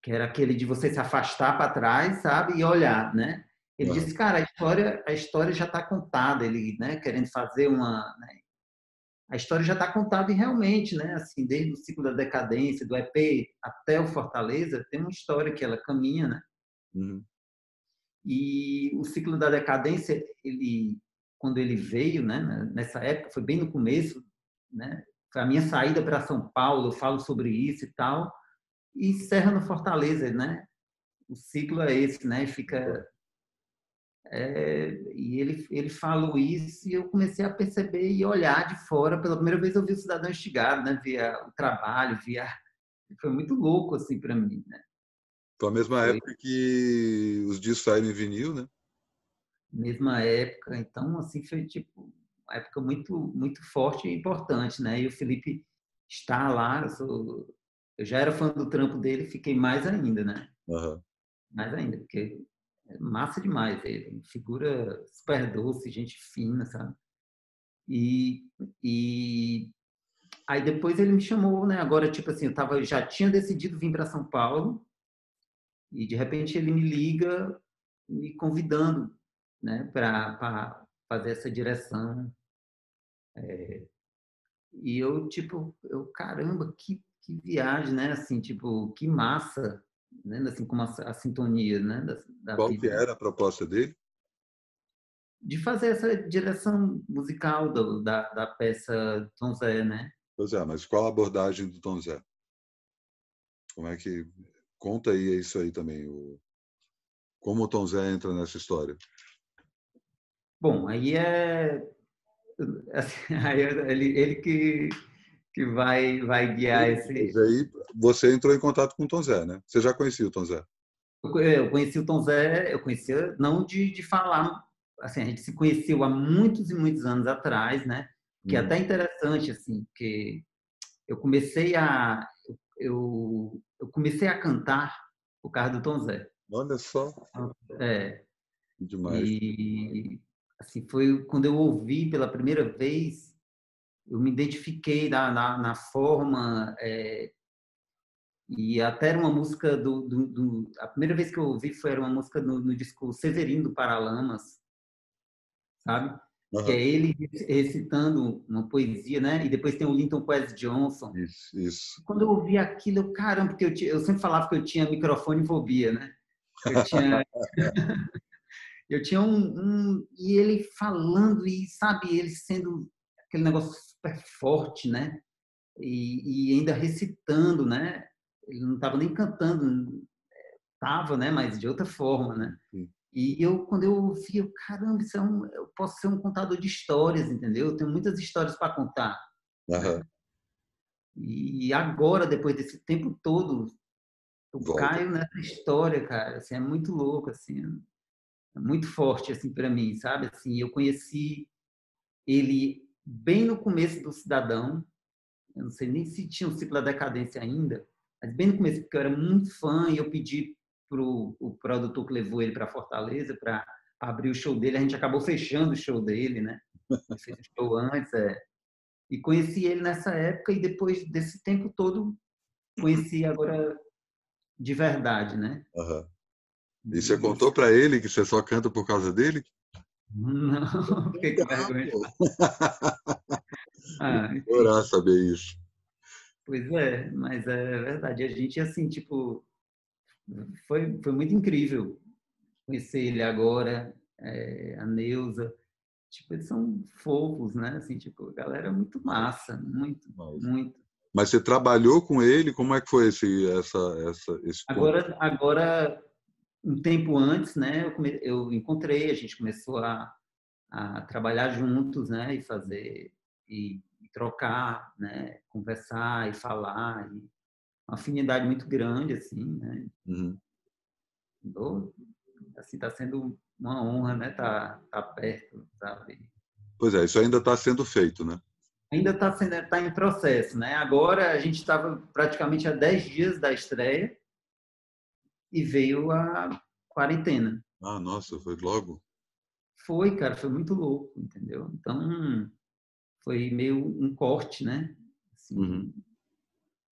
Que era aquele de você se afastar para trás, sabe, e olhar, né? Ele disse, cara, a história, a história já está contada. Ele, né, querendo fazer uma, né, a história já está contada e realmente, né? Assim, desde o ciclo da decadência, do EP até o Fortaleza, tem uma história que ela caminha, né? Uhum. E o ciclo da decadência, ele, quando ele veio, né? Nessa época, foi bem no começo, né? Foi a minha saída para São Paulo, eu falo sobre isso e tal, e encerra no Fortaleza, né? O ciclo é esse, né? Fica é, e ele, ele falou isso e eu comecei a perceber e olhar de fora. Pela primeira vez eu vi o cidadão instigado, né? Via o trabalho, via... Foi muito louco, assim, para mim, né? Foi a mesma Foi... época que os discos saíram em vinil, né? Mesma época. Então, assim, foi tipo uma época muito muito forte e importante, né? E o Felipe está lá, eu, sou, eu já era fã do trampo dele, fiquei mais ainda, né? Uhum. Mais ainda, porque massa demais ele, figura super doce, gente fina, sabe? E, e aí depois ele me chamou, né? Agora, tipo assim, eu tava, já tinha decidido vir para São Paulo e de repente ele me liga me convidando, né? Para fazer essa direção. É, e eu, tipo, eu, caramba, que, que viagem, né? Assim, tipo, que massa, né? Assim, como a, a sintonia, né? Da, da Qual vida. que era a proposta dele? De fazer essa direção musical do, da, da peça Tom Zé, né? Pois é, mas qual a abordagem do Tom Zé? Como é que... Conta aí isso aí também, o... como o Tom Zé entra nessa história. Bom, aí é assim, aí é ele, ele que, que vai, vai guiar esse. Mas aí você entrou em contato com o Tom Zé, né? Você já conhecia o Tom Zé? Eu conheci o Tom Zé, eu conhecia não de, de falar, assim, a gente se conheceu há muitos e muitos anos atrás, né? Que é hum. até interessante, assim, porque eu comecei a eu, eu comecei a cantar por causa do Tom Zé. Olha só. É. Demais. E assim, foi quando eu ouvi pela primeira vez, eu me identifiquei na, na, na forma é, e até era uma música do, do, do, a primeira vez que eu ouvi foi era uma música no, no disco Severino do Paralamas, sabe? Uhum. Que é ele recitando uma poesia, né? E depois tem o Linton Quest Johnson. Isso, isso. Quando eu ouvi aquilo, eu, caramba, porque eu, eu sempre falava que eu tinha microfone fobia, né? Eu tinha Eu tinha um, um, E ele falando, e sabe, ele sendo aquele negócio super forte, né? E, e ainda recitando, né? Ele não estava nem cantando, estava, né? Mas de outra forma, né? Sim. E eu, quando eu ouvi, eu, caramba, isso é um, eu posso ser um contador de histórias, entendeu? Eu tenho muitas histórias para contar. Uhum. E agora, depois desse tempo todo, eu Volta. caio nessa história, cara. Assim, é muito louco, assim muito forte assim para mim, sabe? Assim, eu conheci ele bem no começo do Cidadão. Eu não sei nem se tinha o ciclo da decadência ainda, mas bem no começo, porque eu era muito fã e eu pedi pro o produtor que levou ele para Fortaleza para abrir o show dele. A gente acabou fechando o show dele, né? Fez o show antes, é. E conheci ele nessa época e depois desse tempo todo conheci agora de verdade, né? Uhum. E você contou para ele que você só canta por causa dele? Não, fiquei com vergonha. ah, Orar saber isso. Pois é, mas é verdade. A gente, assim, tipo, foi, foi muito incrível conhecer ele agora, é, a Neuza. Tipo, eles são fofos, né? Assim, tipo, galera muito massa, muito, mas, muito. Mas você trabalhou com ele? Como é que foi esse, essa, essa, esse agora, agora um tempo antes, né, eu, come, eu encontrei, a gente começou a, a trabalhar juntos, né, e fazer e, trocar, né, conversar e falar, e uma afinidade muito grande, assim, né. Uhum. Assim, está sendo uma honra, né, estar tá, tá perto, sabe. Pois é, isso ainda está sendo feito, né? Ainda está tá em processo, né? Agora a gente estava praticamente a 10 dias da estreia, e veio a quarentena. Ah, nossa, foi logo? Foi, cara, foi muito louco, entendeu? Então, foi meio um corte, né? Assim, uhum.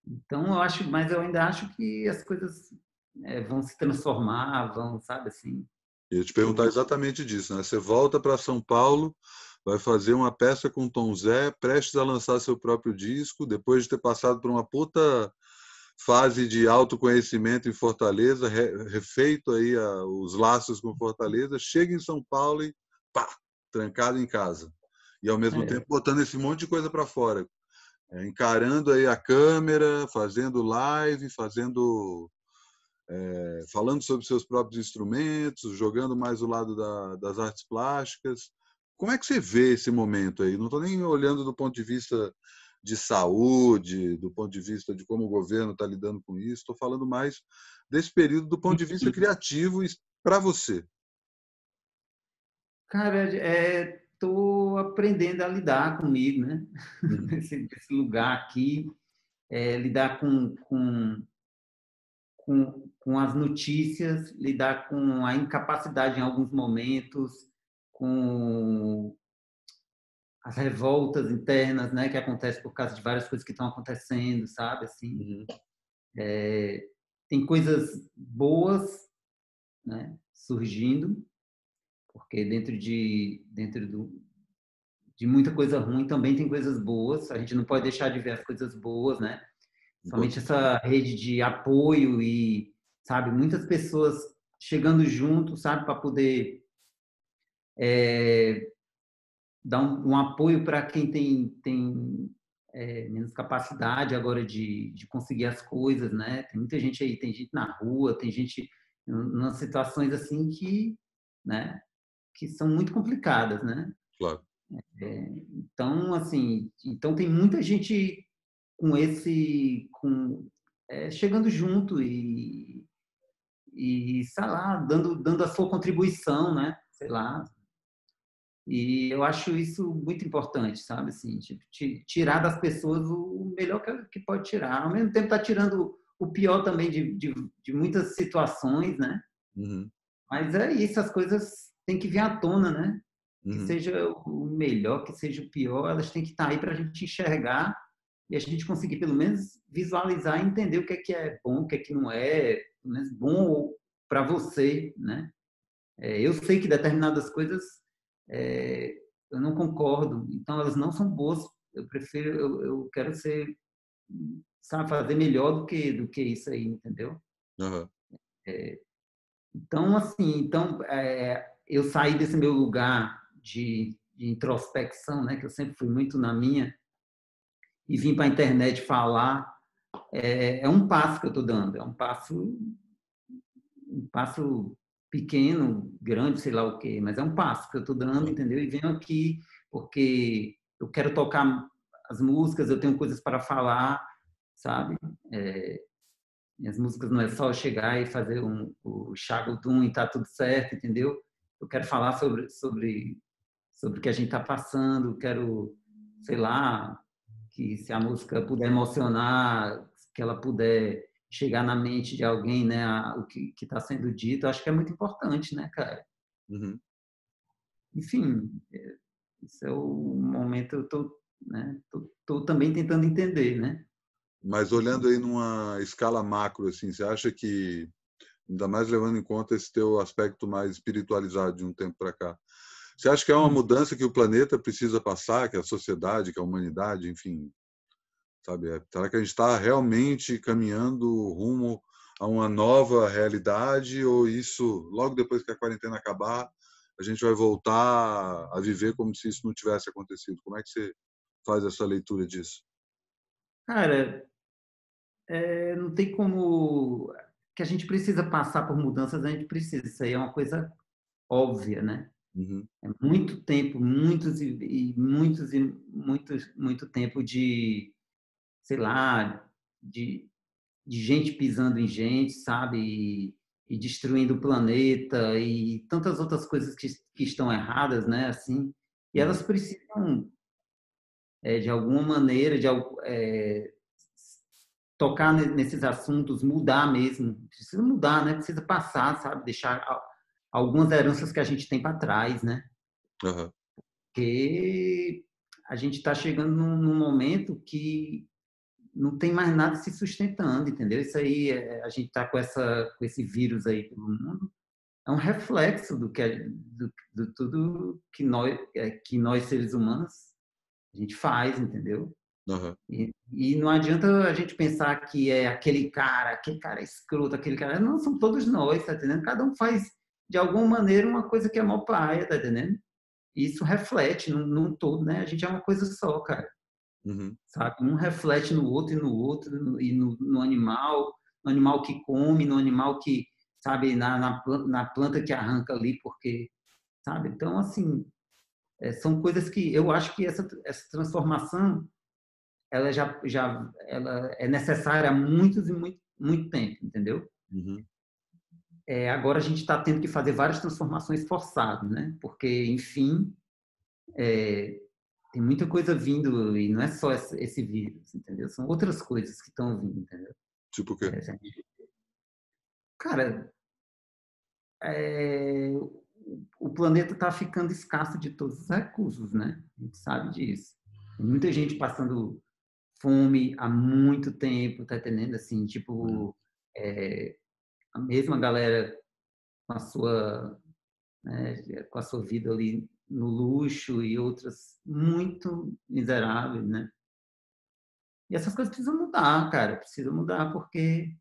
Então, eu acho, mas eu ainda acho que as coisas é, vão se transformar, vão, sabe, assim. Eu ia te perguntar exatamente disso, né? Você volta para São Paulo, vai fazer uma peça com Tom Zé, prestes a lançar seu próprio disco, depois de ter passado por uma puta fase de autoconhecimento em Fortaleza, refeito aí a, os laços com Fortaleza, chega em São Paulo e pá, trancado em casa. E ao mesmo é. tempo botando esse monte de coisa para fora. É, encarando aí a câmera, fazendo live, fazendo é, falando sobre seus próprios instrumentos, jogando mais o lado da, das artes plásticas. Como é que você vê esse momento aí? Não estou nem olhando do ponto de vista de saúde, do ponto de vista de como o governo está lidando com isso. Estou falando mais desse período do ponto de vista criativo para você. Cara, é, estou aprendendo a lidar comigo, né? Uhum. Nesse, lugar aqui, é, lidar com, com, com, com as notícias, lidar com a incapacidade em alguns momentos, com as revoltas internas, né, que acontecem por causa de várias coisas que estão acontecendo, sabe, assim. Uhum. É, tem coisas boas, né, surgindo, porque dentro de dentro do, de muita coisa ruim também tem coisas boas. A gente não pode deixar de ver as coisas boas, né? Somente essa rede de apoio e, sabe, muitas pessoas chegando junto, sabe, para poder é, dar um, um apoio para quem tem, tem é, menos capacidade agora de, de conseguir as coisas, né? Tem muita gente aí, tem gente na rua, tem gente em situações assim que, né, que são muito complicadas, né? Claro. É, então, assim, então tem muita gente com esse, com é, chegando junto e, e sei lá, dando dando a sua contribuição, né? Sei lá. E eu acho isso muito importante, sabe? Assim, tipo, tirar das pessoas o melhor que pode tirar. Ao mesmo tempo, tá tirando o pior também de, de, de muitas situações, né? Uhum. Mas é isso, as coisas têm que vir à tona, né? Uhum. Que seja o melhor, que seja o pior, elas têm que estar aí para a gente enxergar e a gente conseguir pelo menos visualizar e entender o que é que é bom, o que é que não é, pelo menos bom para você, né? É, eu sei que determinadas coisas é, eu não concordo, então elas não são boas. Eu prefiro, eu, eu quero ser sabe fazer melhor do que do que isso aí, entendeu? Uhum. É, então assim, então é, eu saí desse meu lugar de, de, introspecção, né, que eu sempre fui muito na minha, e vim para a internet falar. É, é, um passo que eu estou dando, é um passo um passo pequeno, grande, sei lá o quê, mas é um passo que eu estou dando, entendeu? E venho aqui porque eu quero tocar as músicas, eu tenho coisas para falar, sabe? É, minhas músicas não é só chegar e fazer um, o Chagodum e tá tudo certo, entendeu? Eu quero falar sobre, sobre, sobre o que a gente está passando, quero, sei lá, que se a música puder emocionar, que ela puder chegar na mente de alguém, né, a, o que está sendo dito, acho que é muito importante, né, cara? Uhum. Enfim, é, esse é o momento eu tô, né, tô, tô também tentando entender, né? Mas olhando aí numa escala macro, assim, você acha que, ainda mais levando em conta esse teu aspecto mais espiritualizado de um tempo para cá, você acha que é uma hum. mudança que o planeta precisa passar, que a sociedade, que a humanidade, enfim, sabe? É, será que a gente está realmente caminhando rumo a uma nova realidade ou isso, logo depois que a quarentena acabar, a gente vai voltar a viver como se isso não tivesse acontecido? Como é que você faz essa leitura disso? Cara, é, não tem como. Que a gente precisa passar por mudanças, a gente precisa. Isso aí é uma coisa óbvia, né? Uhum. É muito tempo, muitos e, muitos e muitos, muito tempo de, sei lá, de, de gente pisando em gente, sabe? E, e destruindo o planeta e tantas outras coisas que, que estão erradas, né? Assim, e elas precisam é, de alguma maneira, de é, tocar nesses assuntos, mudar mesmo. Precisa mudar, né? Precisa passar, sabe? Deixar algumas heranças que a gente tem para trás, né? Uhum. Porque a gente está chegando num, num, momento que não tem mais nada se sustentando, entendeu? Isso aí, é, a gente está com, essa, com esse vírus aí pelo mundo, é um reflexo do que do, do tudo que nós, é, que nós seres humanos a gente faz, entendeu? Uhum. E, e, não adianta a gente pensar que é aquele cara, aquele cara é escroto, aquele cara. Não, são todos nós, tá entendendo? Cada um faz, de alguma maneira, uma coisa que é mal paia, tá entendendo? E isso reflete num, num, todo, né? A gente é uma coisa só, cara. Uhum. Sabe? Um reflete no outro e no outro, no, e no, no, animal, no animal que come, no animal que, sabe, na, na, na planta que arranca ali, porque, sabe? Então, assim, é, são coisas que eu acho que essa, essa transformação ela já, já ela é necessária há muitos e muito, muito tempo, entendeu? Uhum. É, agora a gente está tendo que fazer várias transformações forçadas, né? Porque, enfim, é, tem muita coisa vindo e não é só esse vírus, entendeu? São outras coisas que estão vindo, entendeu? Tipo o quê? É, cara, é, o planeta está ficando escasso de todos os recursos, né? A gente sabe disso. Tem muita gente passando fome há muito tempo, tá entendendo? Assim, tipo, é, a mesma galera com a sua né, com a sua vida ali no luxo e outras muito miseráveis, né? E essas coisas precisam mudar, cara, precisam mudar porque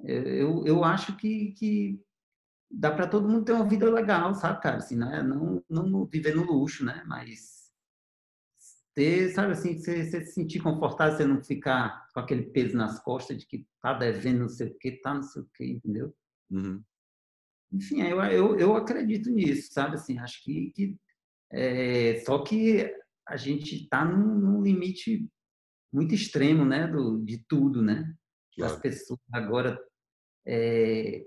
eu, eu acho que, que dá para todo mundo ter uma vida legal, sabe, cara? Assim, né? não, não viver no luxo, né? Mas ter, sabe assim, você, você se sentir confortável, você não ficar com aquele peso nas costas de que tá devendo não sei o que, tá não sei o que, entendeu? Uhum. Enfim, eu, eu, eu acredito nisso, sabe? Assim, acho que, que é, só que a gente está num, num, limite muito extremo, né, do, de tudo, né? Claro. As pessoas agora é,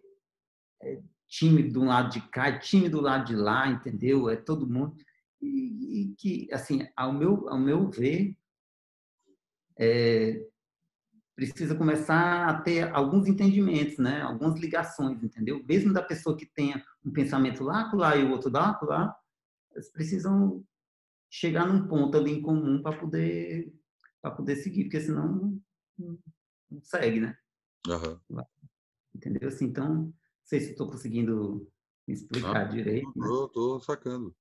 é, time um lado de cá, time do lado de lá, entendeu? É todo mundo e, e que, assim, ao meu, ao meu ver, é, precisa começar a ter alguns entendimentos, né? Algumas ligações, entendeu? Mesmo da pessoa que tenha um pensamento lá, lá e o outro lá, lá, eles precisam chegar num ponto ali em comum para poder para poder seguir, porque senão não, não segue, né? Uhum. Entendeu? Assim, então, não sei se estou conseguindo me explicar ah, direito. Estou né? sacando.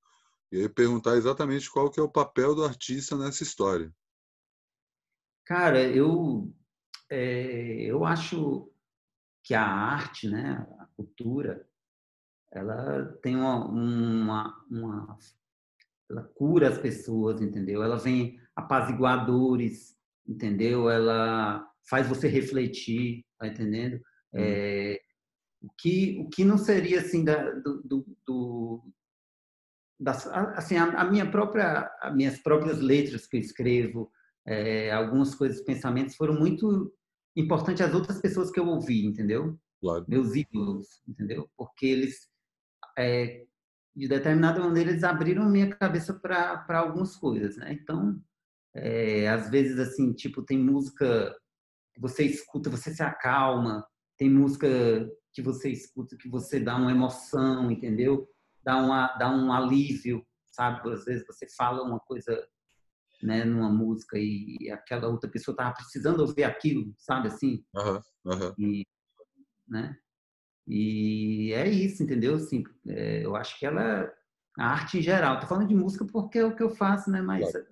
E aí perguntar exatamente qual que é o papel do artista nessa história. Cara, eu é, eu acho que a arte, né, a cultura, ela tem uma, uma, uma ela cura as pessoas, entendeu? Ela vem apaziguadores, entendeu? Ela faz você refletir, tá entendendo? É, o que o que não seria assim da, do, do, do das, assim a, a, minha própria as minhas próprias letras que eu escrevo é, algumas coisas pensamentos foram muito importante as outras pessoas que eu ouvi, entendeu? Claro. Meus ídolos, entendeu? Porque eles, é, de determinada maneira, eles abriram a minha cabeça para algumas coisas, né? Então, é, às vezes, assim, tipo, tem música que você escuta, você se acalma, tem música que você escuta que você dá uma emoção, entendeu? Dá, uma, dá um alívio, sabe? Às vezes você fala uma coisa né, numa música e aquela outra pessoa estava precisando ouvir aquilo, sabe assim? Uhum, uhum. E, né? E é isso, entendeu? Assim, é, eu acho que ela, a arte em geral, tô falando de música porque é o que eu faço, né? Mas claro.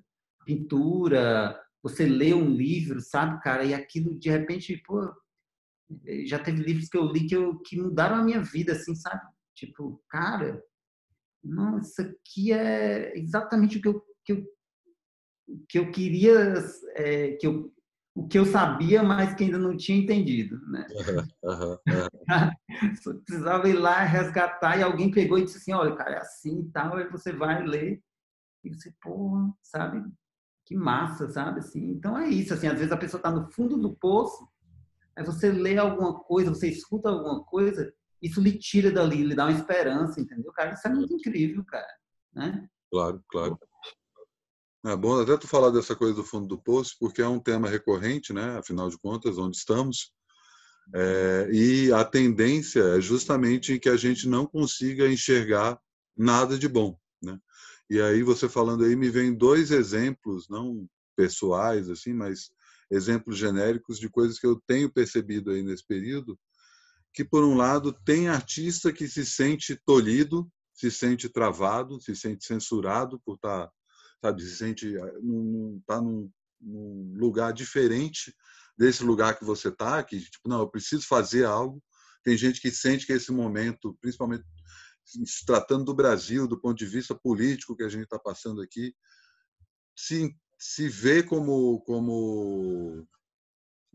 pintura, você lê um livro, sabe, cara, e aquilo de repente, pô, já teve livros que eu li que, eu, que mudaram a minha vida, assim, sabe? Tipo, cara, não, isso aqui é exatamente o que eu, que eu que eu queria, é, que eu, o que eu sabia, mas que ainda não tinha entendido, né? Uhum, uhum, precisava ir lá resgatar e alguém pegou e disse assim, olha, cara, é assim e tal, aí você vai ler e você, pô, sabe? Que massa, sabe? Assim, então é isso, assim, às vezes a pessoa está no fundo do poço, aí você lê alguma coisa, você escuta alguma coisa, isso lhe tira dali, lhe dá uma esperança, entendeu? Cara, isso é muito incrível, cara, né? Claro, claro. É bom até tu falar dessa coisa do fundo do poço, porque é um tema recorrente, né? Afinal de contas, onde estamos. É, e a tendência é justamente que a gente não consiga enxergar nada de bom, né? E aí você falando aí me vem dois exemplos, não pessoais assim, mas exemplos genéricos de coisas que eu tenho percebido aí nesse período, que por um lado tem artista que se sente tolhido, se sente travado, se sente censurado por estar sabe? Se sente está num, num, lugar diferente desse lugar que você está, que tipo não, eu preciso fazer algo. Tem gente que sente que esse momento, principalmente se tratando do Brasil, do ponto de vista político que a gente está passando aqui, se se vê como como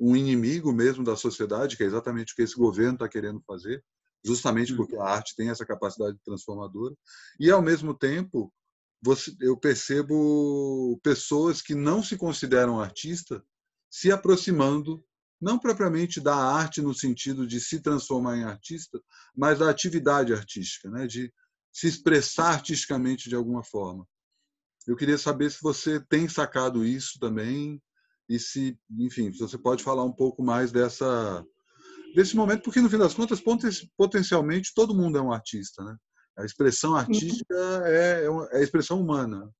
um inimigo mesmo da sociedade, que é exatamente o que esse governo está querendo fazer, justamente porque a arte tem essa capacidade transformadora, e ao mesmo tempo você, eu percebo pessoas que não se consideram artista se aproximando não propriamente da arte no sentido de se transformar em artista, mas da atividade artística, né? de se expressar artisticamente de alguma forma. eu queria saber se você tem sacado isso também e se, enfim, se você pode falar um pouco mais dessa desse momento, porque no fim das contas, potencialmente todo mundo é um artista, né? A expressão artística é, é, é a expressão humana.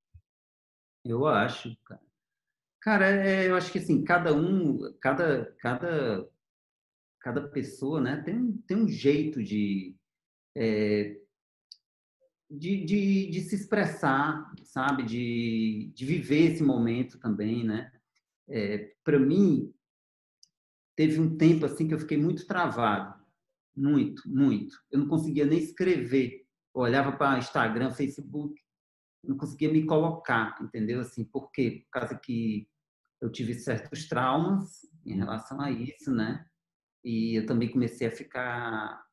Eu acho, cara. Cara, é, eu acho que assim, cada um, cada, cada, cada pessoa, né, tem, tem um jeito de, é, de, de, de, se expressar, sabe? De, de viver esse momento também, né? É, Para mim, teve um tempo assim que eu fiquei muito travado, muito, muito. Eu não conseguia nem escrever. Eu olhava para Instagram, Facebook, não conseguia me colocar, entendeu? Assim, por quê? Por causa que eu tive certos traumas em relação a isso, né? E eu também comecei a ficar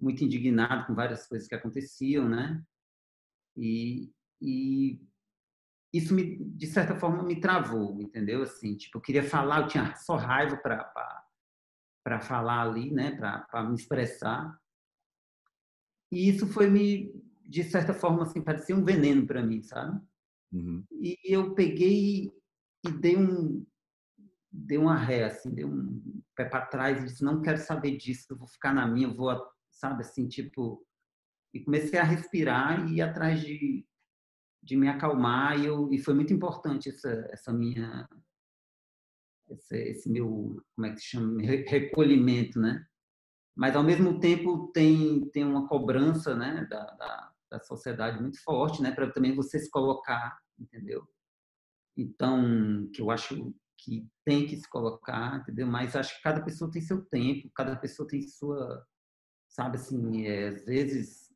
muito indignado com várias coisas que aconteciam, né? E, e isso me, de certa forma me travou, entendeu? Assim, tipo, eu queria falar, eu tinha só raiva para para falar ali, né? Para me expressar. E isso foi me, de certa forma, assim, parecia um veneno para mim, sabe? Uhum. E eu peguei e dei um dei uma ré, assim, dei um pé para trás e disse não quero saber disso, vou ficar na minha, vou, sabe, assim, tipo e comecei a respirar e ir atrás de, de me acalmar e, eu, e foi muito importante essa, essa minha esse, esse meu como é que se chama recolhimento né? Mas ao mesmo tempo tem tem uma cobrança né da, da, da sociedade muito forte né para também você se colocar entendeu? Então que eu acho que tem que se colocar entendeu? Mas acho que cada pessoa tem seu tempo cada pessoa tem sua sabe assim é, às vezes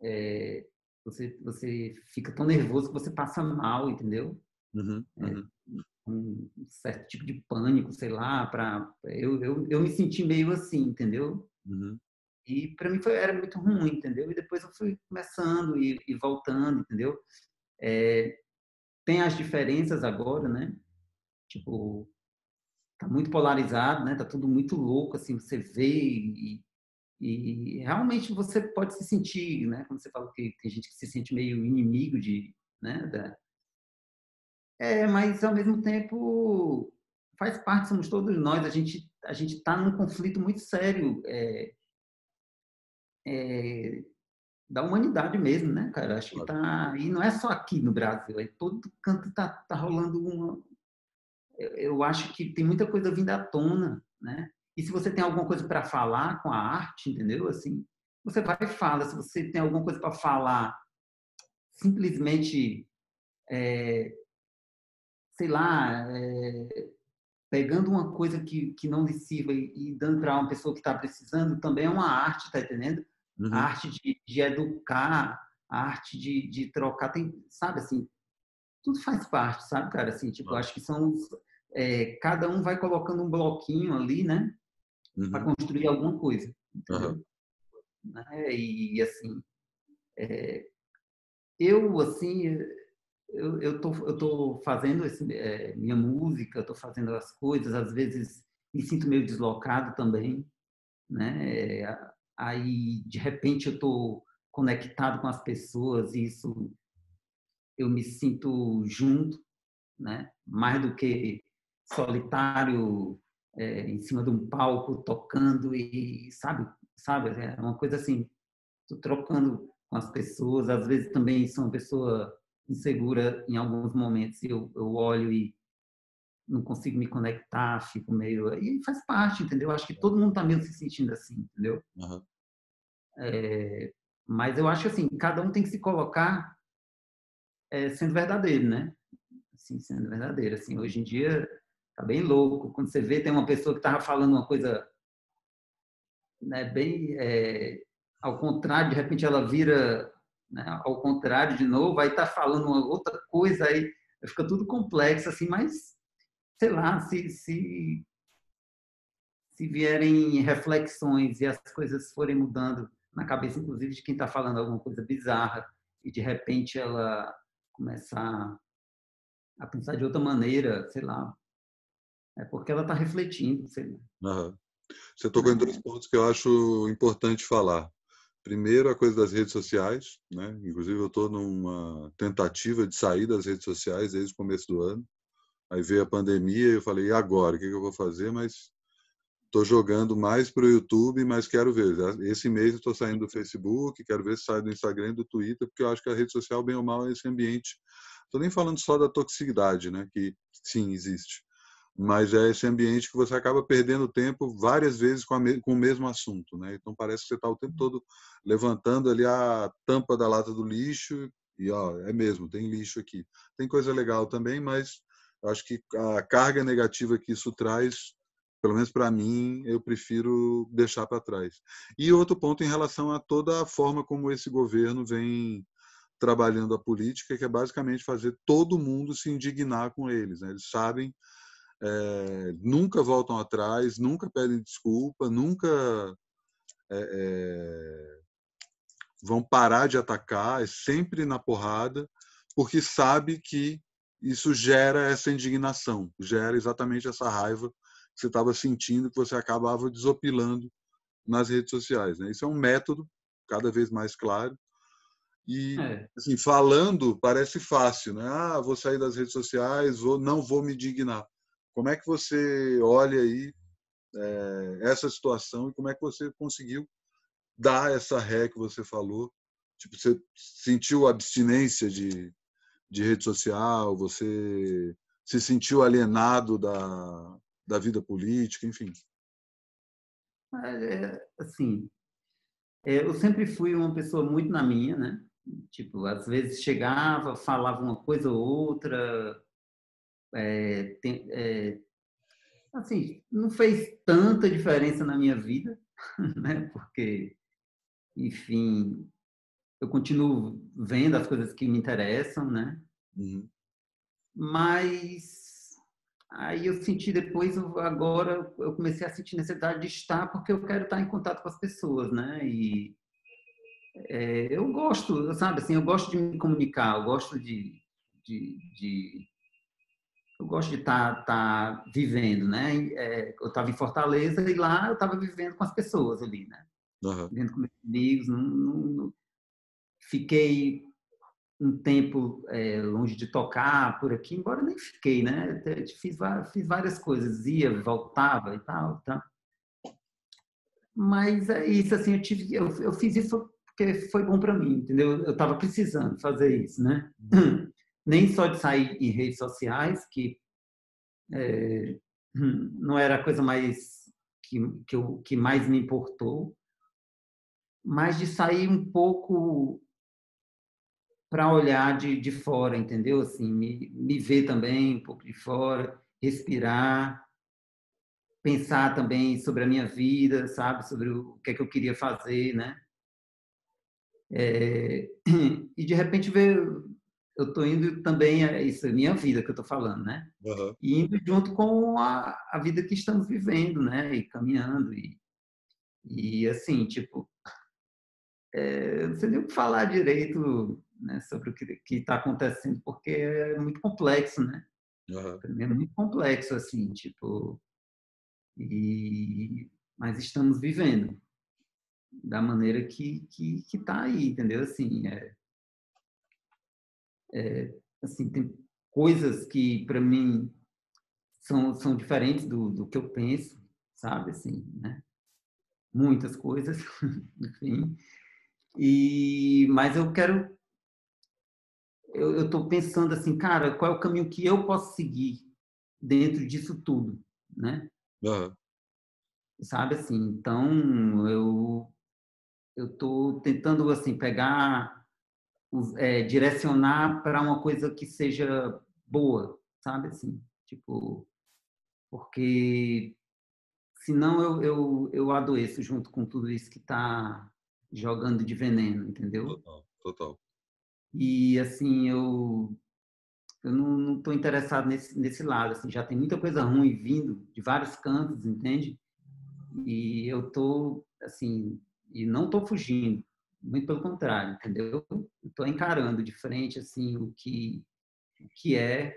é, você, você fica tão nervoso que você passa mal, entendeu? Uhum, uhum. É, um certo tipo de pânico, sei lá, para eu, eu, eu me senti meio assim, entendeu? Uhum. E para mim foi, era muito ruim, entendeu? E depois eu fui começando e, e voltando, entendeu? É, tem as diferenças agora, né? Tipo, tá muito polarizado, né? Tá tudo muito louco, assim, você vê e, e realmente você pode se sentir, né? Como você falou que tem gente que se sente meio inimigo de, né? Da... É, mas ao mesmo tempo faz parte, somos todos nós. A gente a gente está num conflito muito sério é, é, da humanidade mesmo, né, cara? Acho que tá e não é só aqui no Brasil, é todo canto tá tá rolando uma. Eu, eu acho que tem muita coisa vindo à tona, né? E se você tem alguma coisa para falar com a arte, entendeu? Assim, você vai e fala. Se você tem alguma coisa para falar, simplesmente, é, sei lá, é, pegando uma coisa que, que não lhe sirva e, e dando para uma pessoa que está precisando, também é uma arte, tá entendendo? Uhum. A arte de, de, educar, a arte de, de trocar, tem, sabe assim, tudo faz parte, sabe, cara? Assim, tipo, acho que são é, cada um vai colocando um bloquinho ali, né? Uhum. para construir alguma coisa. Uhum. Né? E assim, é, eu assim, eu, eu tô eu tô fazendo esse, é, minha música, estou fazendo as coisas, às vezes me sinto meio deslocado também, né? Aí de repente eu estou conectado com as pessoas e isso eu me sinto junto, né? Mais do que solitário é, em cima de um palco tocando e sabe sabe é uma coisa assim trocando com as pessoas às vezes também sou uma pessoa insegura em alguns momentos eu, eu olho e não consigo me conectar fico meio e faz parte entendeu? Acho que todo mundo está mesmo se sentindo assim entendeu? Uhum. é, mas eu acho assim cada um tem que se colocar é, sendo verdadeiro né? Assim sendo verdadeiro assim hoje em dia Tá bem louco. Quando você vê, tem uma pessoa que estava falando uma coisa né, bem é, ao contrário, de repente ela vira né, ao contrário de novo, aí está falando uma outra coisa, aí fica tudo complexo, assim, mas sei lá, se, se, se vierem reflexões e as coisas forem mudando na cabeça, inclusive, de quem está falando alguma coisa bizarra, e de repente ela começar a pensar de outra maneira, sei lá, é porque ela está refletindo. Sei uhum. Você tocou em dois pontos que eu acho importante falar. primeiro a coisa das redes sociais, né? Inclusive eu estou numa tentativa de sair das redes sociais desde o começo do ano. Aí veio a pandemia e eu falei, e agora? O que, que eu vou fazer? Mas estou jogando mais para o YouTube, mas quero ver. Esse mês eu estou saindo do Facebook, quero ver se sai do Instagram e do Twitter, porque eu acho que a rede social, bem ou mal, é esse ambiente. Estou nem falando só da toxicidade, né? que sim, existe. Mas é esse ambiente que você acaba perdendo tempo várias vezes com, com o mesmo assunto. Né? Então parece que você está o tempo todo levantando ali a tampa da lata do lixo e ó, é mesmo, tem lixo aqui. Tem coisa legal também, mas acho que a carga negativa que isso traz pelo menos para mim, eu prefiro deixar para trás. E outro ponto em relação a toda a forma como esse governo vem trabalhando a política, que é basicamente fazer todo mundo se indignar com eles. Né? Eles sabem, é, nunca voltam atrás, nunca pedem desculpa, nunca é, é, vão parar de atacar, é sempre na porrada, porque sabe que isso gera essa indignação, gera exatamente essa raiva que você estava sentindo, que você acabava desopilando nas redes sociais. Né? Isso é um método cada vez mais claro. E, é. assim, falando parece fácil, né? Ah, vou sair das redes sociais, vou, não vou me dignar. Como é que você olha aí é, essa situação e como é que você conseguiu dar essa ré que você falou? Tipo, você sentiu abstinência de, de rede social? Você se sentiu alienado da, da vida política, enfim? É, assim, é, eu sempre fui uma pessoa muito na minha, né? Tipo, às vezes chegava, falava uma coisa ou outra, é, tem, é, assim, não fez tanta diferença na minha vida, né? Porque, enfim, eu continuo vendo as coisas que me interessam, né? Uhum. Mas Aí eu senti depois, agora eu comecei a sentir necessidade de estar porque eu quero estar em contato com as pessoas, né? E é, eu gosto, sabe? Assim, eu gosto de me comunicar, eu gosto de, de, de eu gosto de estar, estar vivendo, né? É, eu estava em Fortaleza e lá eu estava vivendo com as pessoas ali, né? Uhum. Vivendo com meus amigos, não, não, não, fiquei um tempo é, longe de tocar por aqui, embora nem fiquei, né? Fiz, fiz várias coisas, ia, voltava e tal, tá? Mas é isso, assim, eu tive, eu, eu fiz isso porque foi bom para mim, entendeu? Eu estava precisando fazer isso, né? Uhum. Nem só de sair em redes sociais, que é, não era a coisa mais que, que, eu, que mais me importou, mas de sair um pouco para olhar de, de fora, entendeu? Assim, me, me ver também um pouco de fora, respirar, pensar também sobre a minha vida, sabe? Sobre o que é que eu queria fazer, né? É, e de repente ver, eu estou indo também, é isso é minha vida que eu estou falando, né? Uhum. E indo junto com a, a vida que estamos vivendo, né? E caminhando e, e assim, tipo, é, não sei nem o que falar direito né, sobre o que está acontecendo, porque é muito complexo, né? Uhum. É muito complexo, assim, tipo... E... Mas estamos vivendo da maneira que que que está aí, entendeu? Assim, é, é, assim tem coisas que para mim são são diferentes do, do que eu penso, sabe? Assim, né? Muitas coisas, enfim. E mas eu quero eu estou pensando assim, cara, qual é o caminho que eu posso seguir dentro disso tudo, né? Uhum. Sabe assim, então eu eu estou tentando assim pegar, é, direcionar para uma coisa que seja boa, sabe assim, tipo, porque senão eu, eu, eu adoeço junto com tudo isso que está jogando de veneno, entendeu? Total, total. E, assim, eu, eu não estou interessado nesse, nesse lado. Assim, já tem muita coisa ruim vindo de vários cantos, entende? E eu estou, assim, e não estou fugindo. Muito pelo contrário, entendeu? Estou encarando de frente, assim, o que, o que é,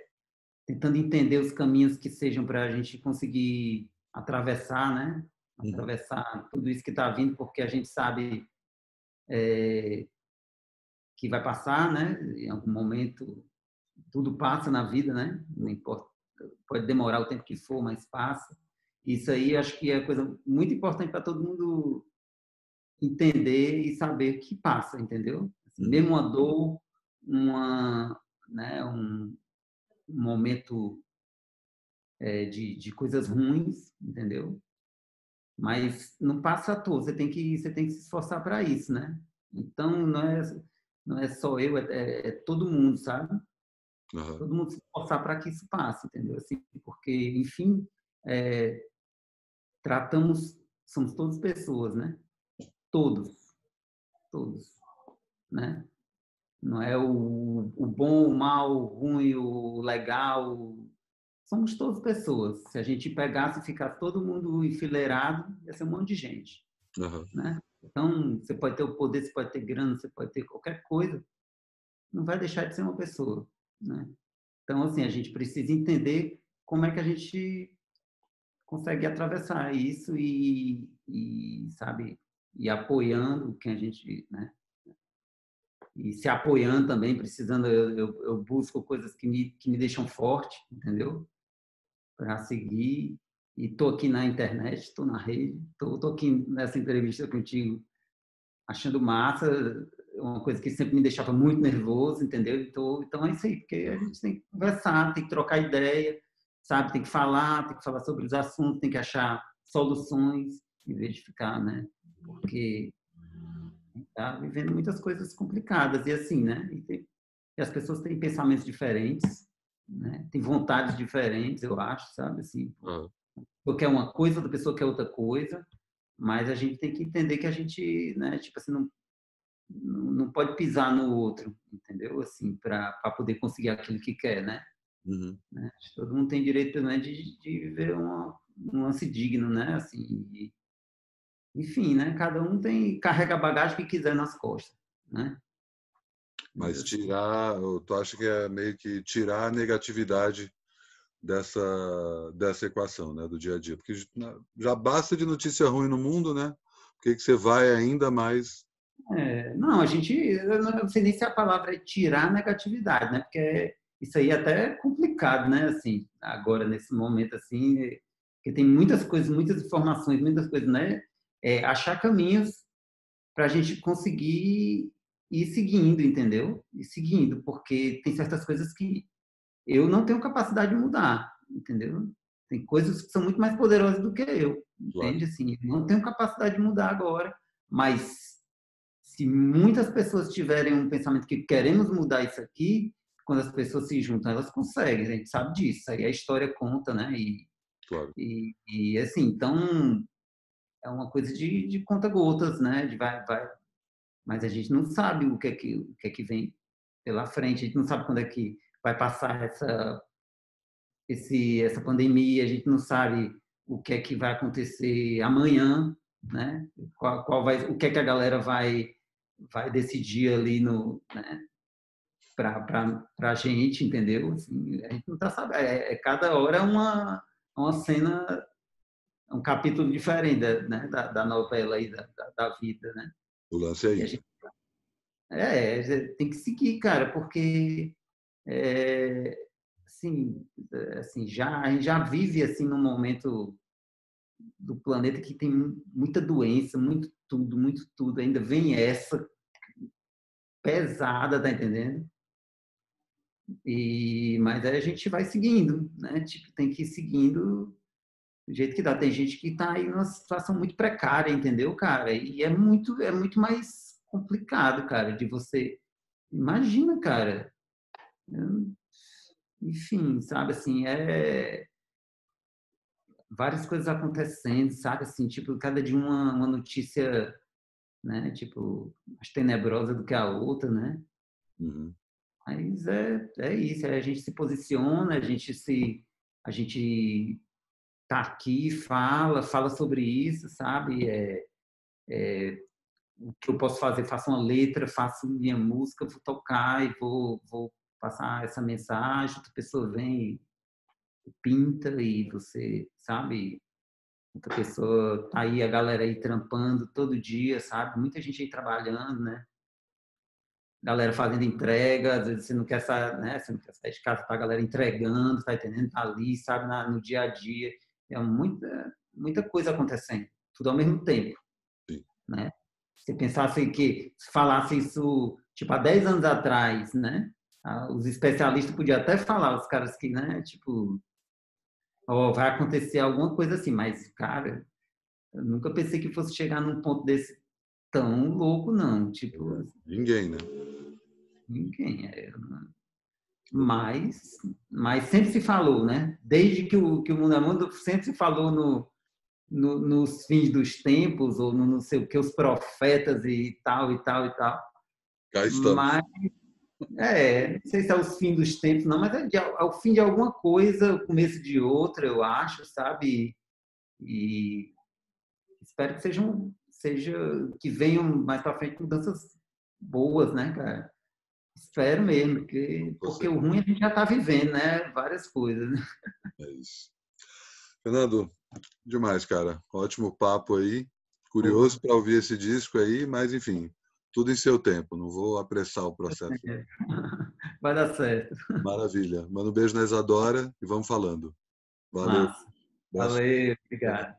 tentando entender os caminhos que sejam para a gente conseguir atravessar, né? Atravessar tudo isso que está vindo, porque a gente sabe é, que vai passar, né? Em algum momento tudo passa na vida, né? Não importa, pode demorar o tempo que for, mas passa. Isso aí acho que é coisa muito importante para todo mundo entender e saber que passa, entendeu? Assim, uhum. mesmo uma dor, uma, né, um, um momento é, de, de coisas ruins, entendeu? Mas não passa a toa, você tem que você tem que se esforçar para isso, né? Então não é não é só eu, é, é, é todo mundo, sabe? Uhum. Todo mundo se esforçar para que isso passe, entendeu? Assim, porque enfim, é, tratamos somos todas pessoas, né? Todos, todos, né? Não é o, o bom, o mal, o ruim, o legal, somos todas pessoas. Se a gente pegasse e ficasse todo mundo enfileirado, ia ser um monte de gente. Uhum. Né? Então, você pode ter o poder, você pode ter grana, você pode ter qualquer coisa, não vai deixar de ser uma pessoa. Né? Então, assim, a gente precisa entender como é que a gente consegue atravessar isso e, e sabe, e apoiando quem a gente, né? E se apoiando também, precisando, eu, eu, eu busco coisas que me, que me deixam forte, entendeu? para seguir. E estou aqui na internet, estou na rede, estou aqui nessa entrevista contigo, achando massa, uma coisa que sempre me deixava muito nervoso, entendeu? Tô, então é isso aí, porque a gente tem que conversar, tem que trocar ideia, sabe? Tem que falar, tem que falar sobre os assuntos, tem que achar soluções, em vez de ficar, né? Porque tá vivendo muitas coisas complicadas e assim, né? E, tem, e as pessoas têm pensamentos diferentes, né? Tem vontades diferentes, eu acho, sabe? Assim, uhum. Porque é uma coisa, outra pessoa quer outra coisa, mas a gente tem que entender que a gente, né? Tipo assim, não, não pode pisar no outro, entendeu? Assim, para poder conseguir aquilo que quer, né? Uhum. né? Todo mundo tem direito né, de, de viver uma, um lance digno, né? Assim, e, enfim, né? Cada um tem carrega a bagagem que quiser nas costas, né? Mas tirar, tu acha que é meio que tirar a negatividade dessa dessa equação, né, do dia a dia, porque já basta de notícia ruim no mundo, né? Por que que você vai ainda mais? É, não, a gente, eu não sei nem se a palavra é tirar a negatividade, né? Porque isso aí é até complicado, né? Assim, agora nesse momento assim, que tem muitas coisas, muitas informações, muitas coisas, né? É, achar caminhos para a gente conseguir ir seguindo, entendeu? E seguindo, porque tem certas coisas que eu não tenho capacidade de mudar, entendeu? Tem coisas que são muito mais poderosas do que eu, entende? Assim, não tenho capacidade de mudar agora, mas se muitas pessoas tiverem um pensamento que queremos mudar isso aqui, quando as pessoas se juntam, elas conseguem, a gente sabe disso, aí a história conta, né? E, claro. e, e assim, então é uma coisa de, de conta-gotas, né? De vai, vai, mas a gente não sabe o que é que, o que, é que vem pela frente, a gente não sabe quando é que vai passar essa, esse, essa pandemia, a gente não sabe o que é que vai acontecer amanhã, né? Qual, qual vai, o que é que a galera vai, vai decidir ali no, né? para a gente, entendeu? Assim, a gente não está sabendo. É, é, cada hora é uma, uma cena, um capítulo diferente né? da, da novela aí, da, da, da vida, né? O lance é isso. É, tem que seguir, cara, porque é, assim, assim, já, a gente já vive assim num momento do planeta que tem muita doença, muito tudo, muito tudo. Ainda vem essa pesada, tá entendendo? E, mas aí a gente vai seguindo, né? Tipo, tem que ir seguindo do jeito que dá. Tem gente que está aí numa situação muito precária, entendeu, cara? E é muito, é muito mais complicado, cara, de você. Imagina, cara. Enfim, sabe assim, é várias coisas acontecendo, sabe assim, tipo, cada dia uma, uma notícia, né, tipo, mais tenebrosa do que a outra, né? Uhum. Mas é, é isso, é a gente se posiciona, a gente se a gente tá aqui, fala, fala sobre isso, sabe? É, é, o que eu posso fazer? Faço uma letra, faço minha música, vou tocar e vou, vou passar essa mensagem, outra pessoa vem e pinta e você, sabe? Muita pessoa, tá aí a galera aí trampando todo dia, sabe? Muita gente aí trabalhando, né? Galera fazendo entrega, às vezes você não quer sair, né? Você não quer sair de casa, tá a galera entregando, tá entendendo? Tá ali, sabe? Na, no dia a dia. É muita, muita coisa acontecendo, tudo ao mesmo tempo, Sim. né? Se pensasse que, se falasse isso, tipo, há 10 anos atrás, né? Ah, os especialistas podiam até falar, os caras que, né? Tipo, oh, vai acontecer alguma coisa assim, mas, cara, eu nunca pensei que fosse chegar num ponto desse tão louco, não. Tipo, ninguém, né? Ninguém. É, mas, mas sempre se falou, né? Desde que o, que o mundo é mundo, sempre se falou no, no, nos fins dos tempos, ou no não sei o que, os profetas e tal, e tal, e tal. Cá estamos. Mas, é, não sei se é os fins dos tempos, não, mas é, de, é o fim de alguma coisa, o começo de outra, eu acho, sabe? E espero que sejam, seja, que venham mais para frente mudanças boas, né, cara? Espero mesmo, porque, porque o ruim a gente já está vivendo, né? Várias coisas. Né? É isso. Fernando, demais, cara. Ótimo papo aí. Curioso para ouvir esse disco aí, mas enfim, tudo em seu tempo, não vou apressar o processo. Vai dar certo. Maravilha. Manda um beijo na Isadora e vamos falando. Valeu. Valeu, obrigado.